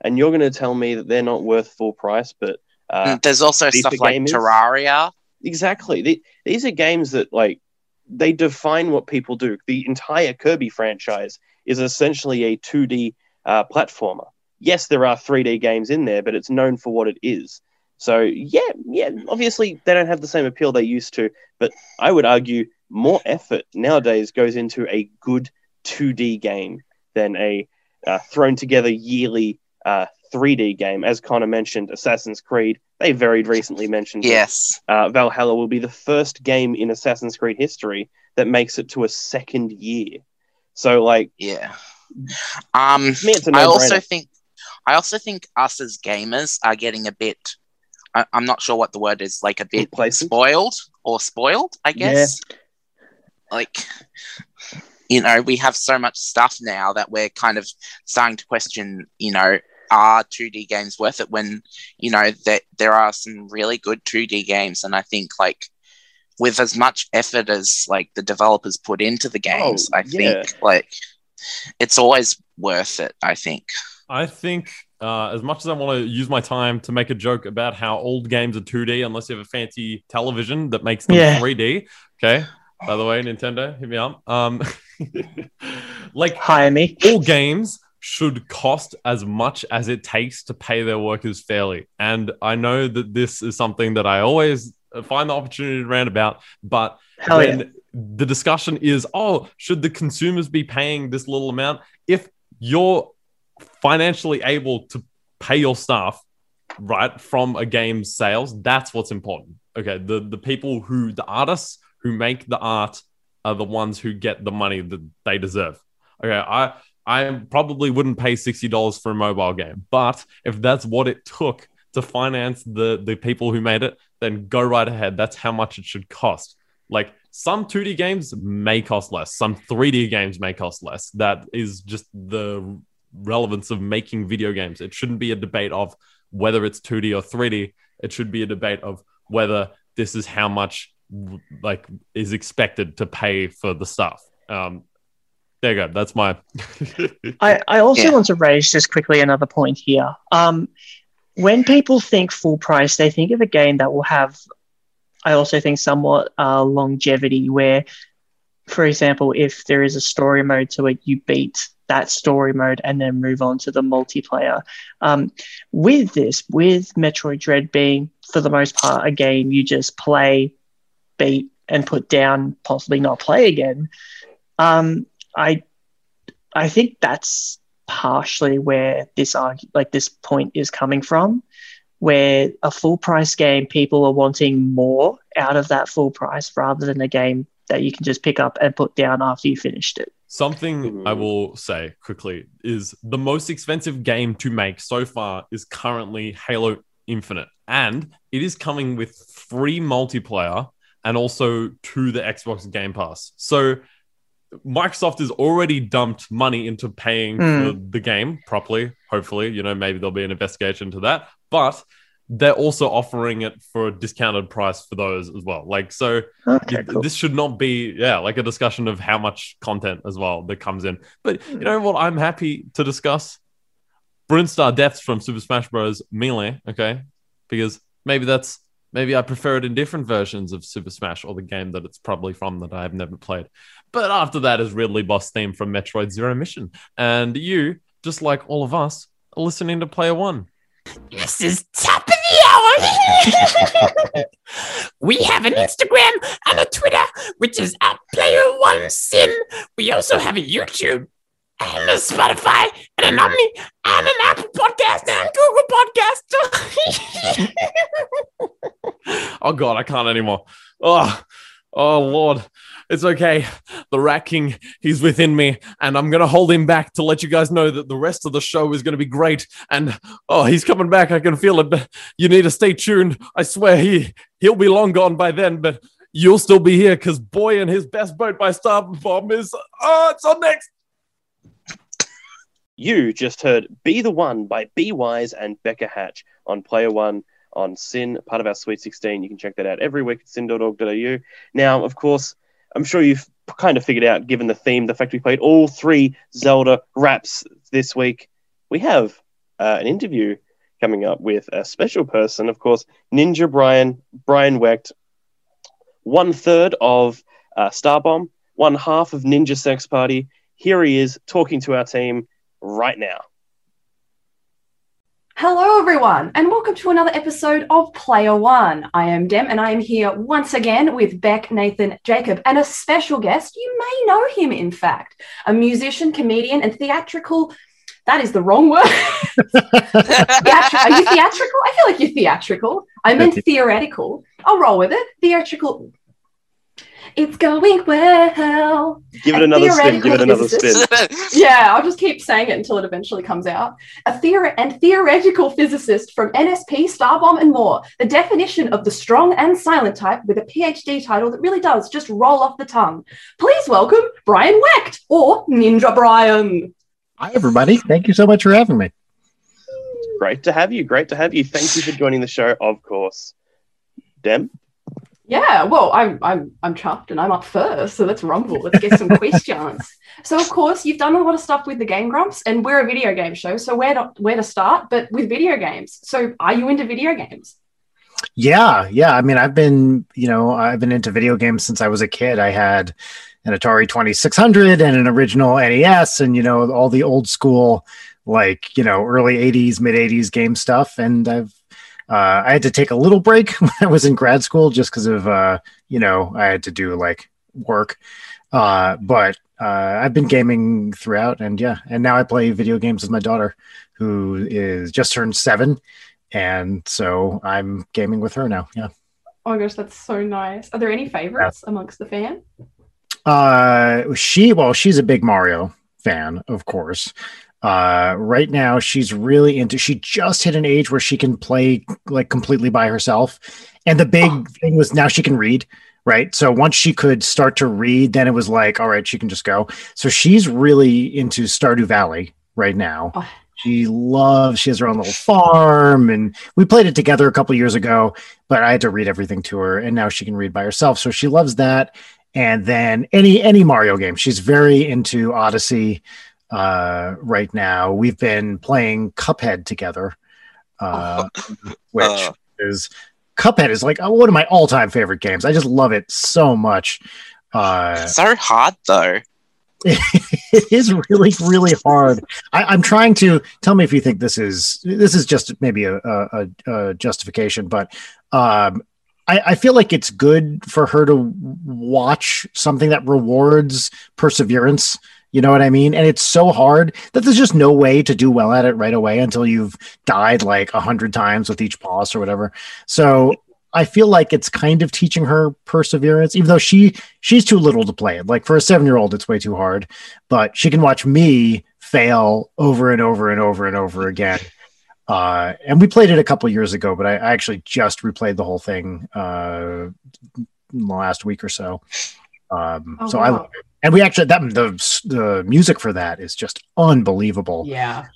And you're going to tell me that they're not worth full price, but uh, Mm, There's also stuff like. Terraria. exactly. The- these are games that like they define what people do. The entire Kirby franchise is essentially a 2D uh, platformer. Yes, there are 3D games in there, but it's known for what it is. So yeah, yeah. Obviously, they don't have the same appeal they used to, but I would argue more effort nowadays goes into a good 2D game than a uh, thrown together yearly uh, 3D game. As Connor mentioned, Assassin's Creed. They very recently mentioned it Yes. uh, Valhalla will be the first game in Assassin's Creed history that makes it to a second year. So, like, Yeah. Um, to me, it's a I no also think, I also think us as gamers are getting a bit. I, I'm not sure what the word is. Like a bit Complacent? spoiled or spoiled, I Yeah. guess. Like, you know, we have so much stuff now that we're kind of starting to question. You know, are 2D games worth it? When you know that there are some really good 2D games, and I think like. With as much effort as like the developers put into the games, I Oh, yeah. think like it's always worth it. I think. I think uh, as much as I want to use my time to make a joke about how old games are 2D unless you have a fancy television that makes them Yeah. 3D. Okay. By the way, Nintendo, hit me up. Um, <laughs> like Hire me. all games should cost as much as it takes to pay their workers fairly. And I know that this is something that I always find the opportunity to rant about, but Hell yeah. the discussion is oh should the consumers be paying this little amount if you're financially able to pay your staff right from a game's sales that's what's important okay the the people who the artists who make the art are the ones who get the money that they deserve okay i i probably wouldn't pay $60 for a mobile game but if that's what it took to finance the the people who made it then go right ahead that's how much it should cost like some 2D games may cost less, some 3D games may cost less. That is just the relevance of making video games. It shouldn't be a debate of whether it's 2D or 3D. It should be a debate of whether this is how much like is expected to pay for the stuff. Um, there you go. That's my. <laughs> I, I also Yeah. want to raise just quickly another point here. Um, when people think full price, they think of a game that will have, I also think, somewhat uh, longevity, where, for example, if there is a story mode to it, you beat that story mode and then move on to the multiplayer. Um, with this, with Metroid Dread being, for the most part, a game you just play, beat, and put down, possibly not play again. Um, I I think that's partially where this arg- like this point is coming from, where a full price game, people are wanting more out of that full price rather than a game that you can just pick up and put down after you finished it. Something I Mhm. will say quickly is the most expensive game to make so far is currently Halo Infinite, and it is coming with free multiplayer and also to the Xbox Game Pass. So Microsoft has already dumped money into paying for hmm. the game properly. Hopefully, you know, maybe there'll be an investigation into that, but they're also offering it for a discounted price for those as well. Like, so Okay, cool. this should not be yeah like a discussion of how much content as well that comes in but you know what i'm happy to discuss brinstar depths from super smash bros melee okay because maybe that's maybe i prefer it in different versions of super smash or the game that it's probably from that i have never played but after that is ridley boss theme from metroid zero mission and you just like all of us are listening to player one This is top of the hour. <laughs> we have an Instagram and a Twitter, which is at Player One SYN. We also have a YouTube and a Spotify and an Omni and an Apple Podcast and Google Podcast. <laughs> oh god, I can't anymore. Oh, oh lord, it's okay. The Rat King, he's within me, and I'm gonna hold him back to let you guys know that the rest of the show is gonna be great. And oh, he's coming back. I can feel it. But you need to stay tuned. I swear he he'll be long gone by then, but you'll still be here because boy and his best boat by Starbomb is oh, it's on next. You just heard Be the One by Be Wise and Becca Hatch on Player One on SYN, part of our Sweet 16. You can check that out every week at syn.org.au. Now, of course, I'm sure you've kind of figured out, given the theme, the fact we played all three Zelda raps this week, we have uh, an interview coming up with a special person, of course, Ninja Brian, Brian Wecht, one third of uh, Starbomb, one half of Ninja Sex Party. Here he is talking to our team right now. Hello, everyone, and welcome to another episode of Player One. I am Dem, and I am here once again with Beck, Nathan, Jacob, and a special guest. You may know him, in fact, a musician, comedian, and theatrical. That is the wrong word. <laughs> Theatri- Are you theatrical? I feel like you're theatrical. I meant theoretical. I'll roll with it. Theatrical. It's going well. Give it A another spin. Give it another spin. <laughs> Yeah, I'll just keep saying it until it eventually comes out. A theor- and theoretical physicist from NSP, Starbomb, and more. The definition of the strong and silent type with a PhD title that really does just roll off the tongue. Please welcome Brian Wecht or Ninja Brian. Hi, everybody. Thank you so much for having me. Great to have you. Great to have you. Thank you for joining the show, of course. Dem? Yeah, well, I'm I'm I'm chuffed and I'm up first, so let's rumble. Let's get some <laughs> questions. So, of course, you've done a lot of stuff with the Game Grumps, and we're a video game show, so where to where to start? But with video games. So, are you into video games? Yeah, yeah. I mean, I've been, you know, I've been into video games since I was a kid. I had an Atari 2600 and an original NES and, you know, all the old school, like, you know, early 80s, mid 80s game stuff. And I've, uh, I had to take a little break <laughs> when I was in grad school just because of, uh, you know, I had to do like work. Uh, but uh, I've been gaming throughout, and yeah, and now I play video games with my daughter, who is just turned seven, and so I'm gaming with her now. Yeah. Oh my gosh, that's so nice. Are there any favorites amongst the fan? Uh, she well, she's a big Mario fan, of course. Uh, right now she's really into. She just hit an age where she can play like completely by herself, and the big thing was now she can read. Right. So once she could start to read, then it was like, all right, she can just go. So she's really into Stardew Valley right now. Oh. She loves, she has her own little farm, and we played it together a couple years ago, but I had to read everything to her, and now she can read by herself. So she loves that. And then any any Mario game, she's very into Odyssey uh, right now. We've been playing Cuphead together, uh, <laughs> which Oh. is Cuphead is like one of my all time favorite games. I just love it so much. Uh, so hard though. <laughs> it is really really hard I, i'm trying to tell me if you think this is this is just maybe a, a, a- a justification but um I, I feel like it's good for her to watch something that rewards perseverance you know what i mean and it's so hard that there's just no way to do well at it right away until you've died like a hundred times with each boss or whatever so I feel like it's kind of teaching her perseverance, even though she she's too little to play it. Like for a seven year old, it's way too hard. But she can watch me fail over and over and over and over again. Uh, and we played it a couple years ago, but I, I actually just replayed the whole thing uh, in the last week or so. Um, Oh, so I love it. And we actually that the the music for that is just unbelievable. Yeah.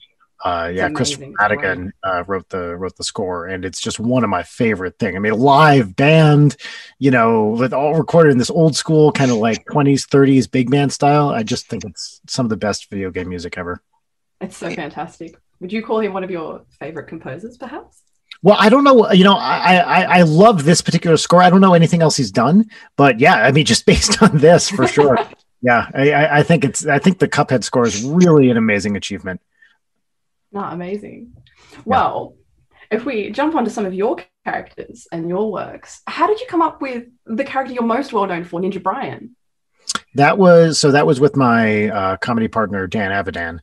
Uh, yeah, Kristofer. Maddigan uh, wrote the wrote the score, and it's just one of my favorite thing. I mean, a live band, you know, with all recorded in this old school kind of like twenties, thirties big band style. I just think it's some of the best video game music ever. It's so fantastic. Would you call him one of your favorite composers, perhaps? Well, I don't know. You know, I I, I love this particular score. I don't know anything else he's done, but yeah, I mean, <laughs> just based on this, for sure. <laughs> yeah, I, I, I think it's. I think the Cuphead score is really an amazing achievement. Not amazing. Well, if we jump onto some of your characters and your works, how did you come up with the character you're most well known for, Ninja Brian? That was so. That was with my uh, comedy partner Dan Avidan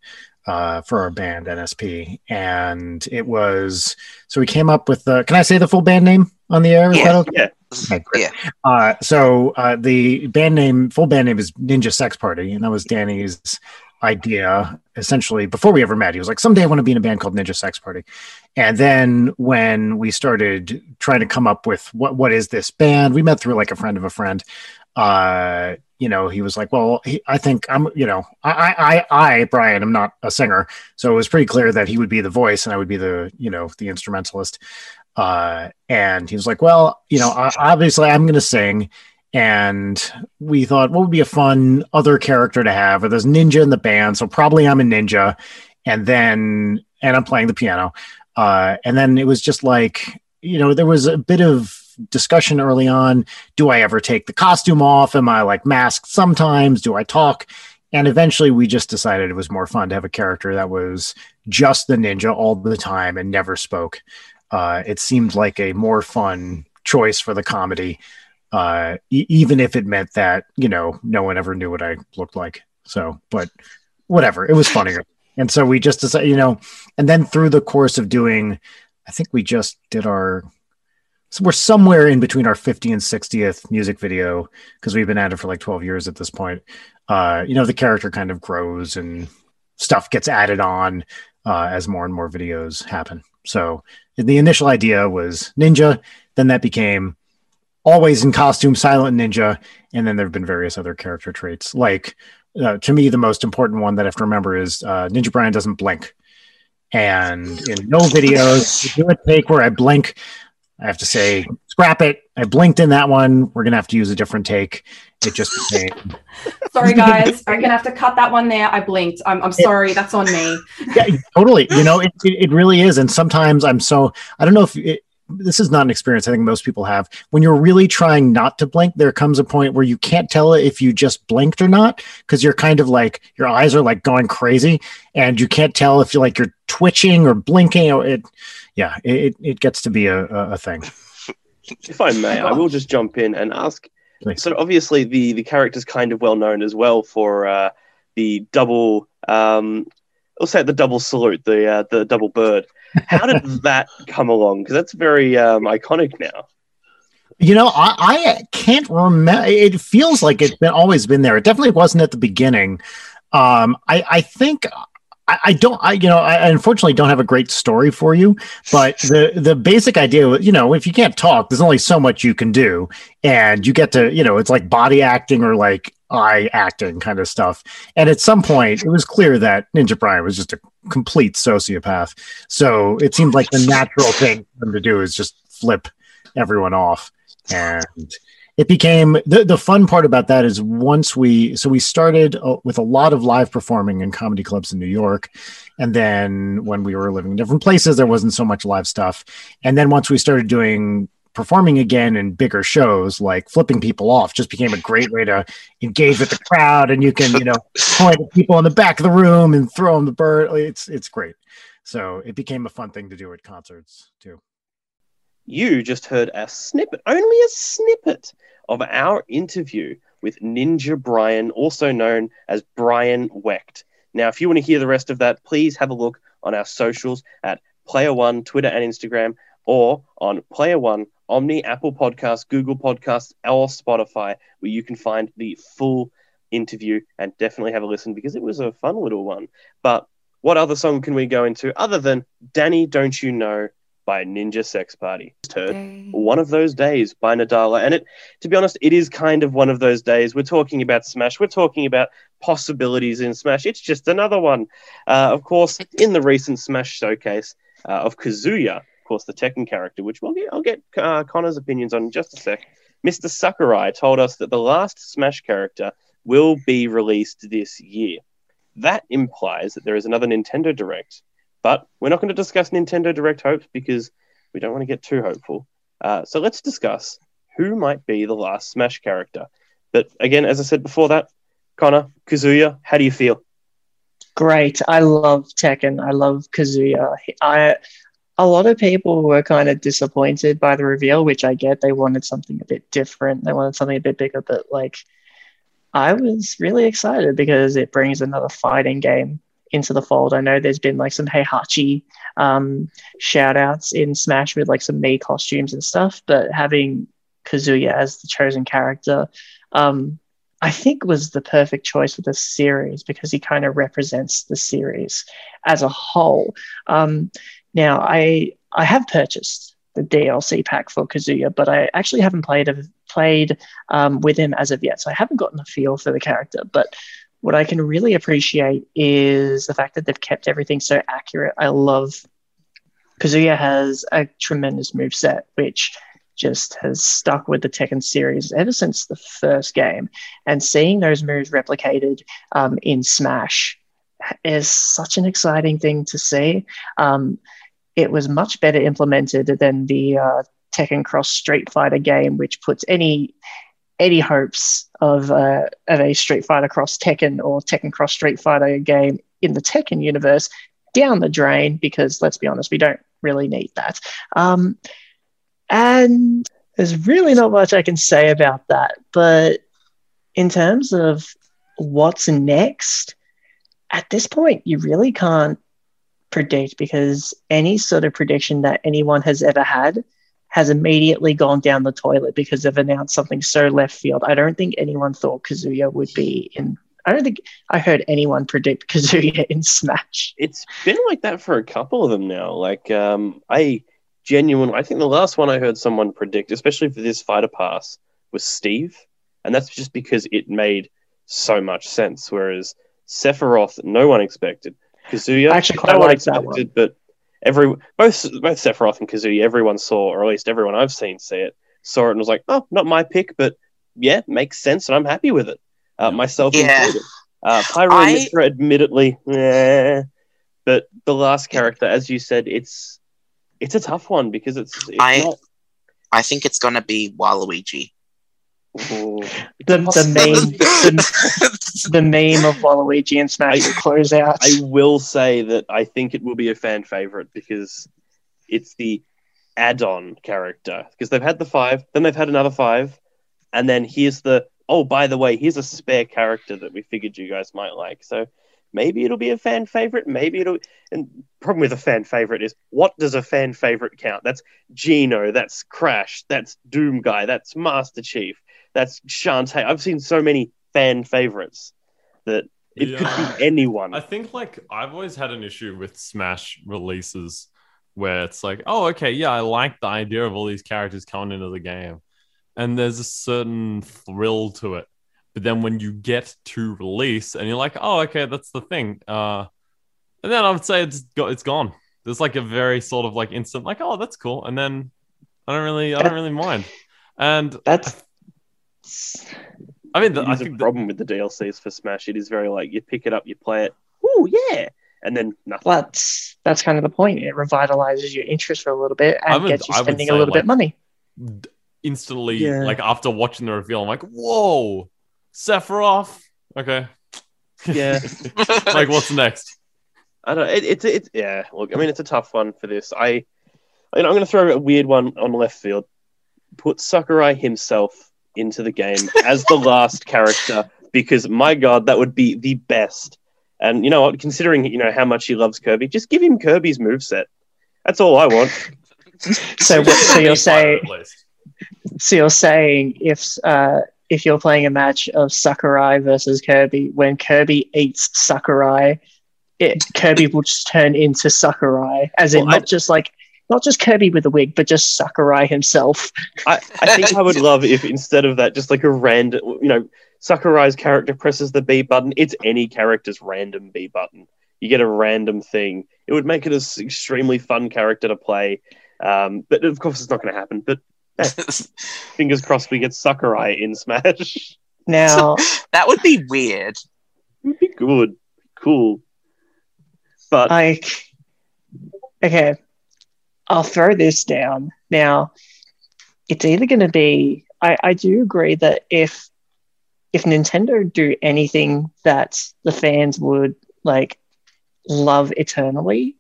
uh, for our band NSP, and it was so we came up with the. Can I say the full band name on the air? Yeah. okay? Yeah. Okay. Yeah. Uh, so uh, the band name, full band name is Ninja Sex Party, and that was Danny's idea. Essentially, before we ever met, he was like, "Someday I want to be in a band called Ninja Sex Party." And then when we started trying to come up with what what is this band, we met through like a friend of a friend. Uh, you know, he was like, well, he, I think I'm, you know, I, I, I, Brian, I'm not a singer. So it was pretty clear that he would be the voice and I would be the, you know, the instrumentalist. Uh, and he was like, well, you know, I, obviously I'm going to sing. And we thought, what would be a fun other character to have? Or there's ninja in the band. So probably I'm a ninja. And then, and I'm playing the piano. Uh, and then it was just like, you know, there was a bit of discussion early on. Do I ever take the costume off? Am I like masked sometimes? Do I talk? And eventually we just decided it was more fun to have a character that was just the ninja all the time and never spoke. Uh, it seemed like a more fun choice for the comedy, uh, e- even if it meant that, you know, no one ever knew what I looked like. So, but whatever, it was funnier. And so we just decided, you know, and then through the course of doing, I think we just did our so we're somewhere in between our 50 and 60th music video because we've been at it for like 12 years at this point. Uh, you know, the character kind of grows and stuff gets added on uh, as more and more videos happen. So the initial idea was ninja, then that became always in costume, silent ninja, and then there have been various other character traits. Like uh, to me, the most important one that I have to remember is uh, Ninja Brian doesn't blink. And in no videos, do a take where I blink. I have to say, scrap it. I blinked in that one. We're gonna have to use a different take. It just <laughs> became. Sorry, guys. I'm gonna have to cut that one there. I blinked. I'm, I'm sorry. That's on me. yeah, totally. You know, it, it, it really is. And sometimes I'm so I don't know if it, this is not an experience I think most people have. When you're really trying not to blink, there comes a point where you can't tell if you just blinked or not because you're kind of like your eyes are like going crazy, and you can't tell if you're like you're twitching or blinking. Or it, yeah, it it gets to be a a, thing. If I may, I will just jump in and ask. Please. So obviously the the character's kind of well known as well for uh, the double. Um, I'll say the double salute, the uh, the double bird. How did <laughs> that come along? Because that's very um, iconic now. You know, I, I can't remember. It feels like it's been always been there. It definitely wasn't at the beginning. Um, I, I think I, don't. I you know, I unfortunately don't have a great story for you. But the the basic idea, was, you know, if you can't talk, there's only so much you can do, and you get to, you know, it's like body acting or like eye acting kind of stuff. And at some point, it was clear that Ninja Brian was just a complete sociopath. So it seemed like the natural thing for him to do is just flip everyone off. And it became the, the fun part about that is once we so we started uh, with a lot of live performing in comedy clubs in New York. And then when we were living in different places there wasn't so much live stuff. And then once we started doing performing again in bigger shows like flipping people off just became a great way to engage with the crowd. And you can you know <laughs> point at people in the back of the room and throw them the bird. It's it's great. So it became a fun thing to do at concerts too You just heard a snippet, only a snippet, of our interview with Ninja Brian, also known as Brian Wecht. Now, if you want to hear the rest of that, please have a look on our socials at Player One, Twitter and Instagram, or on Player One, Omni, Apple Podcasts, Google Podcasts, or Spotify, where you can find the full interview and definitely have a listen because it was a fun little one. But what other song can we go into other than Danny Don't You Know by Ninja Sex Party? Heard One of Those Days by Nadala. And it to be honest, it is kind of one of those days. We're talking about Smash, we're talking about possibilities in Smash. It's just another one. Uh, of course, in the recent Smash showcase uh, of Kazuya, of course, the Tekken character, which we'll get, I'll get uh, Connor's opinions on in just a sec. Mr. Sakurai told us that the last Smash character will be released this year. That implies that there is another Nintendo Direct, but we're not going to discuss Nintendo Direct hopes because we don't want to get too hopeful. Uh, so let's discuss who might be the last Smash character. But again, as I said before that, Connor, Kazuya, how do you feel? Great. I love Tekken. I love Kazuya. I a lot of people were kind of disappointed by the reveal, which I get. They wanted something a bit different. They wanted something a bit bigger, but like I was really excited because it brings another fighting game into the fold. I know there's been like some Heihachi um, shout outs in Smash with like some Mii costumes and stuff, but having Kazuya as the chosen character, um, I think was the perfect choice for this series because he kind of represents the series as a whole. Um, now, I I have purchased the DLC pack for Kazuya, but I actually haven't played a played um, with him as of yet, so I haven't gotten a feel for the character. But what I can really appreciate is the fact that they've kept everything so accurate. I love Kazuya has a tremendous move set, which just has stuck with the Tekken series ever since the first game. And seeing those moves replicated um, in Smash is such an exciting thing to see. Um, it was much better implemented than the uh, Tekken Cross Street Fighter game, which puts any any hopes of, uh, of a Street Fighter Cross Tekken or Tekken Cross Street Fighter game in the Tekken universe down the drain because let's be honest, we don't really need that. Um, and there's really not much I can say about that. But in terms of what's next, at this point, you really can't predict because any sort of prediction that anyone has ever had has immediately gone down the toilet because they've announced something so left field. I don't think anyone thought Kazuya would be in. I don't think I heard anyone predict <laughs> Kazuya in Smash. It's been like that for a couple of them now. Like, um, I genuinely, I think the last one I heard someone predict, especially for this fighter pass, was Steve, and that's just because it made so much sense. Whereas Sephiroth, no one expected. Kazuya, I actually quite no one like that expected, but every both both Sephiroth and Kazuya, everyone saw, or at least everyone I've seen see it, saw it and was like, "Oh, not my pick, but yeah, makes sense, and I'm happy with it." Uh, myself Yeah. included. Uh, <laughs> Pyra I- Mythra, admittedly, eh, but the last character, as you said, it's it's a tough one because it's, it's I- not. I think it's gonna be Waluigi. The, the meme the, <laughs> the meme of Waluigi and Smash will close out. I will say that I think it will be a fan favorite because it's the add-on character because they've had the five, then they've had another five, and then here's the oh by the way here's a spare character that we figured you guys might like. So maybe it'll be a fan favorite, maybe it'll. And problem with a fan favorite is what does a fan favorite count? That's Geno, that's Crash, that's Doom Guy, that's Master Chief, that's Shantae. I've seen so many fan favorites that it Yeah. could be anyone. I think like I've always had an issue with Smash releases where it's like, oh, okay, yeah, I like the idea of all these characters coming into the game, and there's a certain thrill to it. But then when you get to release and you're like, oh, okay, that's the thing, uh, and then I would say it's go- it's gone. There's like a very sort of like instant, like, oh, that's cool, and then I don't really, I don't really mind. And That's I mean, the, It I is a think the, problem with the DLCs for Smash. It is very like you pick it up, you play it, oh yeah, and then nothing. that's that's kind of the point. It revitalizes your interest for a little bit and would- gets you spending a little bit like- of money. instantly Yeah. like after watching the reveal, I'm like, whoa, Sephiroth. Okay. Yeah. <laughs> like what's next? I don't. It, it's it's yeah. Look, I mean, it's a tough one for this. I, you know, I'm going to throw a weird one on left field. Put Sakurai himself into the game as the last character because my god, that would be the best. And you know what? Considering you know how much he loves Kirby, just give him Kirby's moveset. That's all I want. <laughs> So, what, so you're saying so you're saying if uh, if you're playing a match of Sakurai versus Kirby, when Kirby eats Sakurai, it Kirby will just turn into Sakurai, as in Well, I- not just like not just Kirby with a wig, but just Sakurai himself. I, I think I would <laughs> love if instead of that, just like a random, you know, Sakurai's character presses the B button. It's any character's random B button. You get a random thing. It would make it an extremely fun character to play. Um, but of course, it's not going to happen. But <laughs> fingers crossed, we get Sakurai in Smash. Now, <laughs> that would be weird. It'd be good, cool. But like, okay, I'll throw this down. Now, it's either going to be. I, I do agree that if if Nintendo do anything that the fans would like love eternally,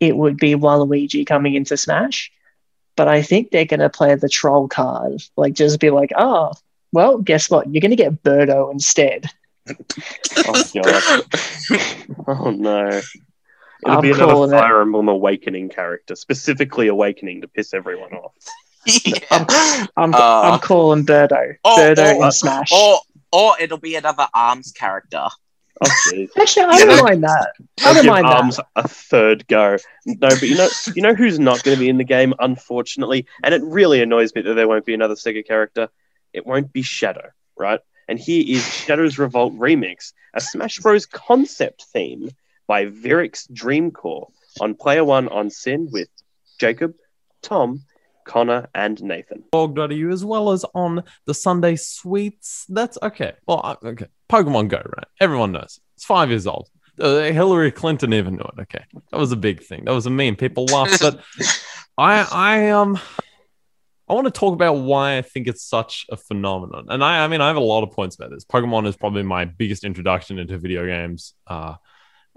it would be Waluigi coming into Smash. But I think they're going to play the troll card, like just be like, oh, well, guess what? You're going to get Birdo instead. <laughs> oh god, <laughs> oh no. It'll I'm be another calling it. Fire Emblem Awakening character, specifically Awakening to piss everyone off. <laughs> I'm, Uh, I'm calling Birdo. or, Birdo or, in Smash. or or it'll be another arms character. Oh. <laughs> Actually, I don't mind that. I don't give mind Arms that. a third go. No, but you know, you know who's not going to be in the game, unfortunately, and it really annoys me that there won't be another Sega character. it won't be Shadow, right? And here is Shadow's Revolt Remix, a Smash Bros. concept theme by Virix Dreamcore on Player One on SYN with Jacob, Tom, Connor, and Nathan. org.au as well as on the Sunday Sweets. That's okay. Well, okay. Pokemon Go, right? Everyone knows. It's five years old. Uh, Hillary Clinton even knew it. Okay, that was a big thing. That was a meme. People laughed, but <laughs> I, I um, I want to talk about why I think it's such a phenomenon. And I, I mean, I have a lot of points about this. Pokemon is probably my biggest introduction into video games. Uh,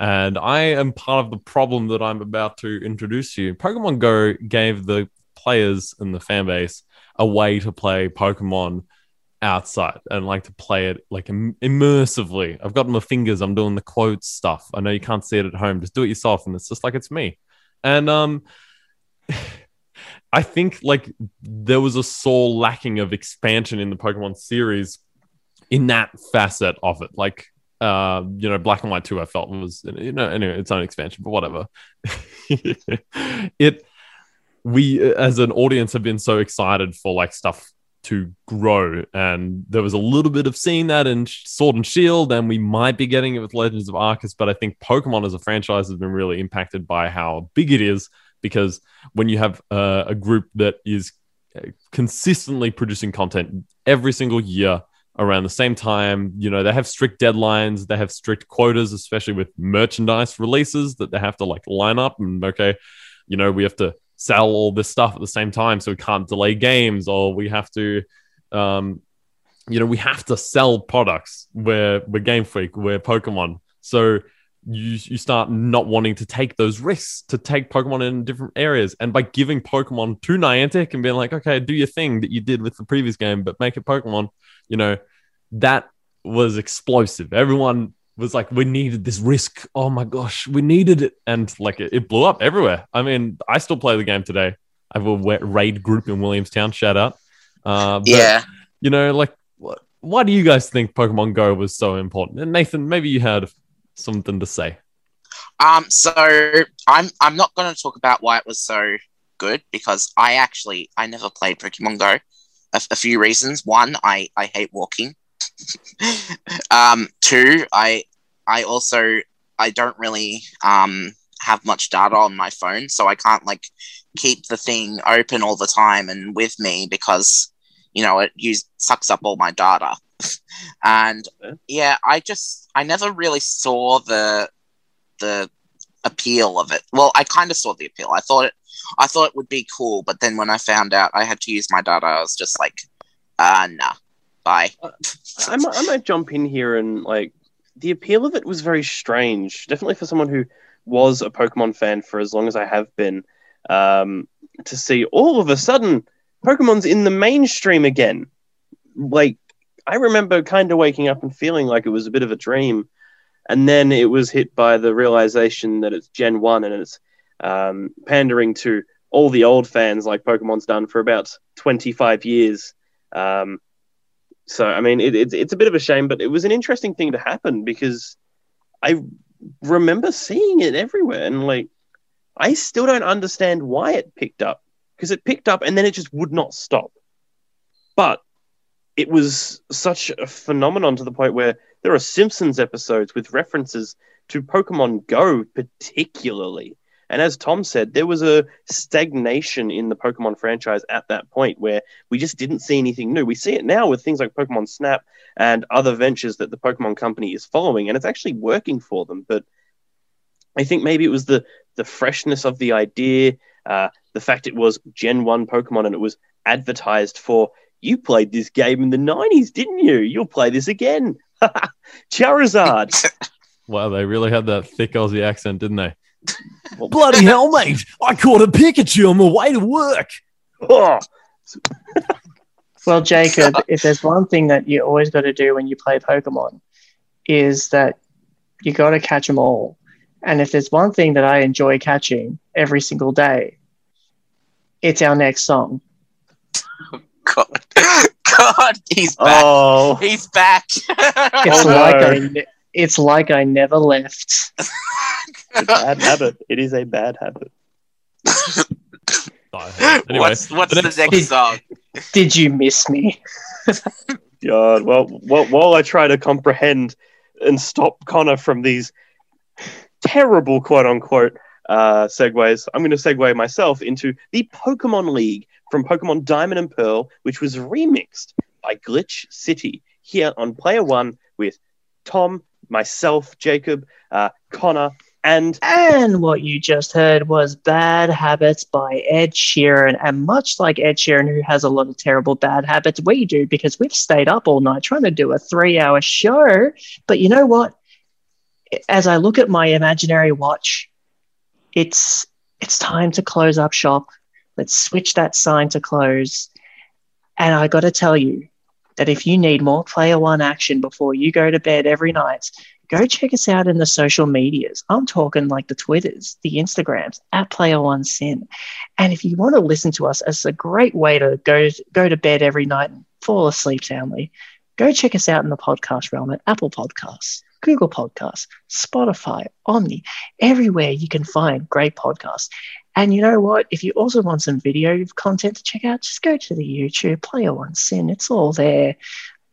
and I am part of the problem that I'm about to introduce you. Pokemon Go gave the players and the fan base a way to play Pokemon outside and like to play it like im- immersively. I've got my fingers, I'm doing the quotes stuff. I know you can't see it at home, just do it yourself. And it's just like it's me. And um <laughs> I think like there was a sore lacking of expansion in the Pokemon series in that facet of it. Like uh, you know, Black and White 2 I felt was you know anyway its own expansion, but whatever. <laughs> it we as an audience have been so excited for like stuff to grow and there was a little bit of seeing that in sword and shield and we might be getting it with legends of arceus but i think pokemon as a franchise has been really impacted by how big it is because when you have uh, a group that is uh, consistently producing content every single year around the same time you know they have strict deadlines they have strict quotas especially with merchandise releases that they have to like line up and okay you know we have to sell all this stuff at the same time so we can't delay games or we have to um you know we have to sell products. We're we're game freak we're pokemon. So you you start not wanting to take those risks to take pokemon in different areas. And by giving pokemon to niantic and being like okay do your thing that you did with the previous game but make it pokemon you know that was explosive. Everyone was like we needed this risk. Oh my gosh we needed it. And like it, it blew up everywhere. I mean i still play the game today. I have a raid group in williamstown shout out. Uh but, Yeah. you know like what, why do you guys think pokemon go was so important? And nathan maybe you had something to say. Um, so I'm I'm not going to talk about why it was so good because I actually I never played Pokemon Go. A, a few reasons. One, I I hate walking. <laughs> um, two, I I also I don't really um have much data on my phone, so I can't like keep the thing open all the time and with me because you know it use sucks up all my data. <laughs> and yeah, I just I never really saw the the appeal of it. Well, I kind of saw the appeal. I thought it, I thought it would be cool, but then when I found out I had to use my data, I was just like, uh, nah, bye. I might, I might jump in here and like the appeal of it was very strange. Definitely for someone who was a Pokemon fan for as long as I have been, um, to see all of a sudden Pokemon's in the mainstream again. Like I remember kind of waking up and feeling like it was a bit of a dream, and then it was hit by the realization that it's Gen One and it's um, pandering to all the old fans like Pokemon's done for about twenty five years. Um, so I mean, it, it's it's a bit of a shame, but it was an interesting thing to happen because I remember seeing it everywhere, and like I still don't understand why it picked up because it picked up and then it just would not stop. But it was such a phenomenon to the point where there are Simpsons episodes with references to Pokemon Go, particularly. And as Tom said, there was a stagnation in the Pokemon franchise at that point where we just didn't see anything new. We see it now with things like Pokemon Snap and other ventures that the Pokemon company is following, and it's actually working for them. But I think maybe it was the the freshness of the idea, uh, the fact it was Gen One Pokemon and it was advertised for. You played this game in the '90s, didn't you? You'll play this again, <laughs> Charizard. <laughs> wow they really had that thick aussie accent didn't they <laughs> bloody <laughs> hell mate i caught a pikachu on my way to work Oh, <laughs> Well, Jacob, if there's one thing that you always got to do when you play Pokemon, is that you got to catch them all. And if there's one thing that I enjoy catching every single day, it's our next song. God, God, he's back. oh, He's back. It's Oh, no. I, ne- it's like I never left. It's a bad habit. It is a bad habit. <laughs> Anyway, what's what's the next- next, song? Did you miss me? <laughs> God, well, while, while I try to comprehend and stop Connor from these terrible quote unquote uh, segues, I'm going to segue myself into the Pokemon League from Pokemon Diamond and Pearl, which was remixed by Glitch City here on Player One with Tom, myself, Jacob, uh, Connor, and And what you just heard was Bad Habits by Ed Sheeran. And much like Ed Sheeran, who has a lot of terrible bad habits, we do because we've stayed up all night trying to do a three hour show. But you know what? As I look at my imaginary watch, it's it's time to close up shop. Let's switch that sign to close. And I got to tell you that if you need more player one action before you go to bed every night, go check us out in the social medias. I'm talking like the Twitters, the Instagrams at Player One SYN. And if you want to listen to us as a great way to go go to bed every night and fall asleep soundly, go check us out in the podcast realm at Apple Podcasts, Google Podcasts, Spotify, Omni, everywhere you can find great podcasts. And you know what? If you also want some video content to check out, just go to the YouTube, Player One SYN. It's all there.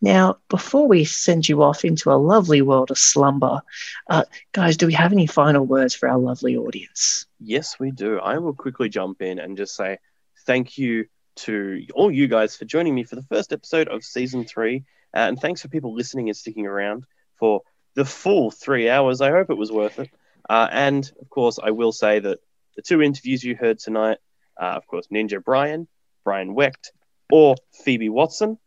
Now, before we send you off into a lovely world of slumber, uh, guys, do we have any final words for our lovely audience? Yes, we do. I will quickly jump in and just say thank you to all you guys for joining me for the first episode of season three. Uh, and thanks for people listening and sticking around for the full three hours. I hope it was worth it. Uh, and of course, I will say that the two interviews you heard tonight, uh, of course, Ninja Brian, Brian Wecht, or Phoebe Watson,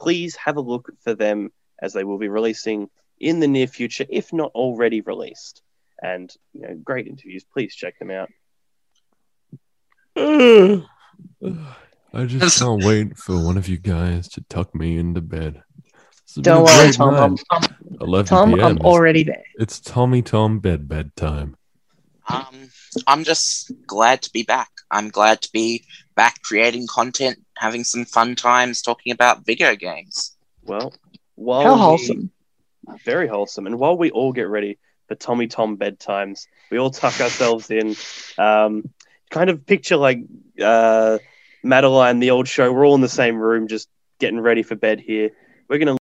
please have a look for them as they will be releasing in the near future, if not already released. And you know, great interviews. Please check them out. <sighs> I just can't wait for one of you guys to tuck me into bed. Don't worry, Tom. I'm. I'm, 11 Tom, PM. I'm already there. It's Tommy Tom bed bedtime. Um, I'm just glad to be back. I'm glad to be back creating content, having some fun times talking about video games. Well, while How we- wholesome. very wholesome. And while we all get ready for Tommy Tom bedtimes, we all tuck ourselves in. Um, kind of picture like uh, Madeline, the old show. We're all in the same room, just getting ready for bed here. We're gonna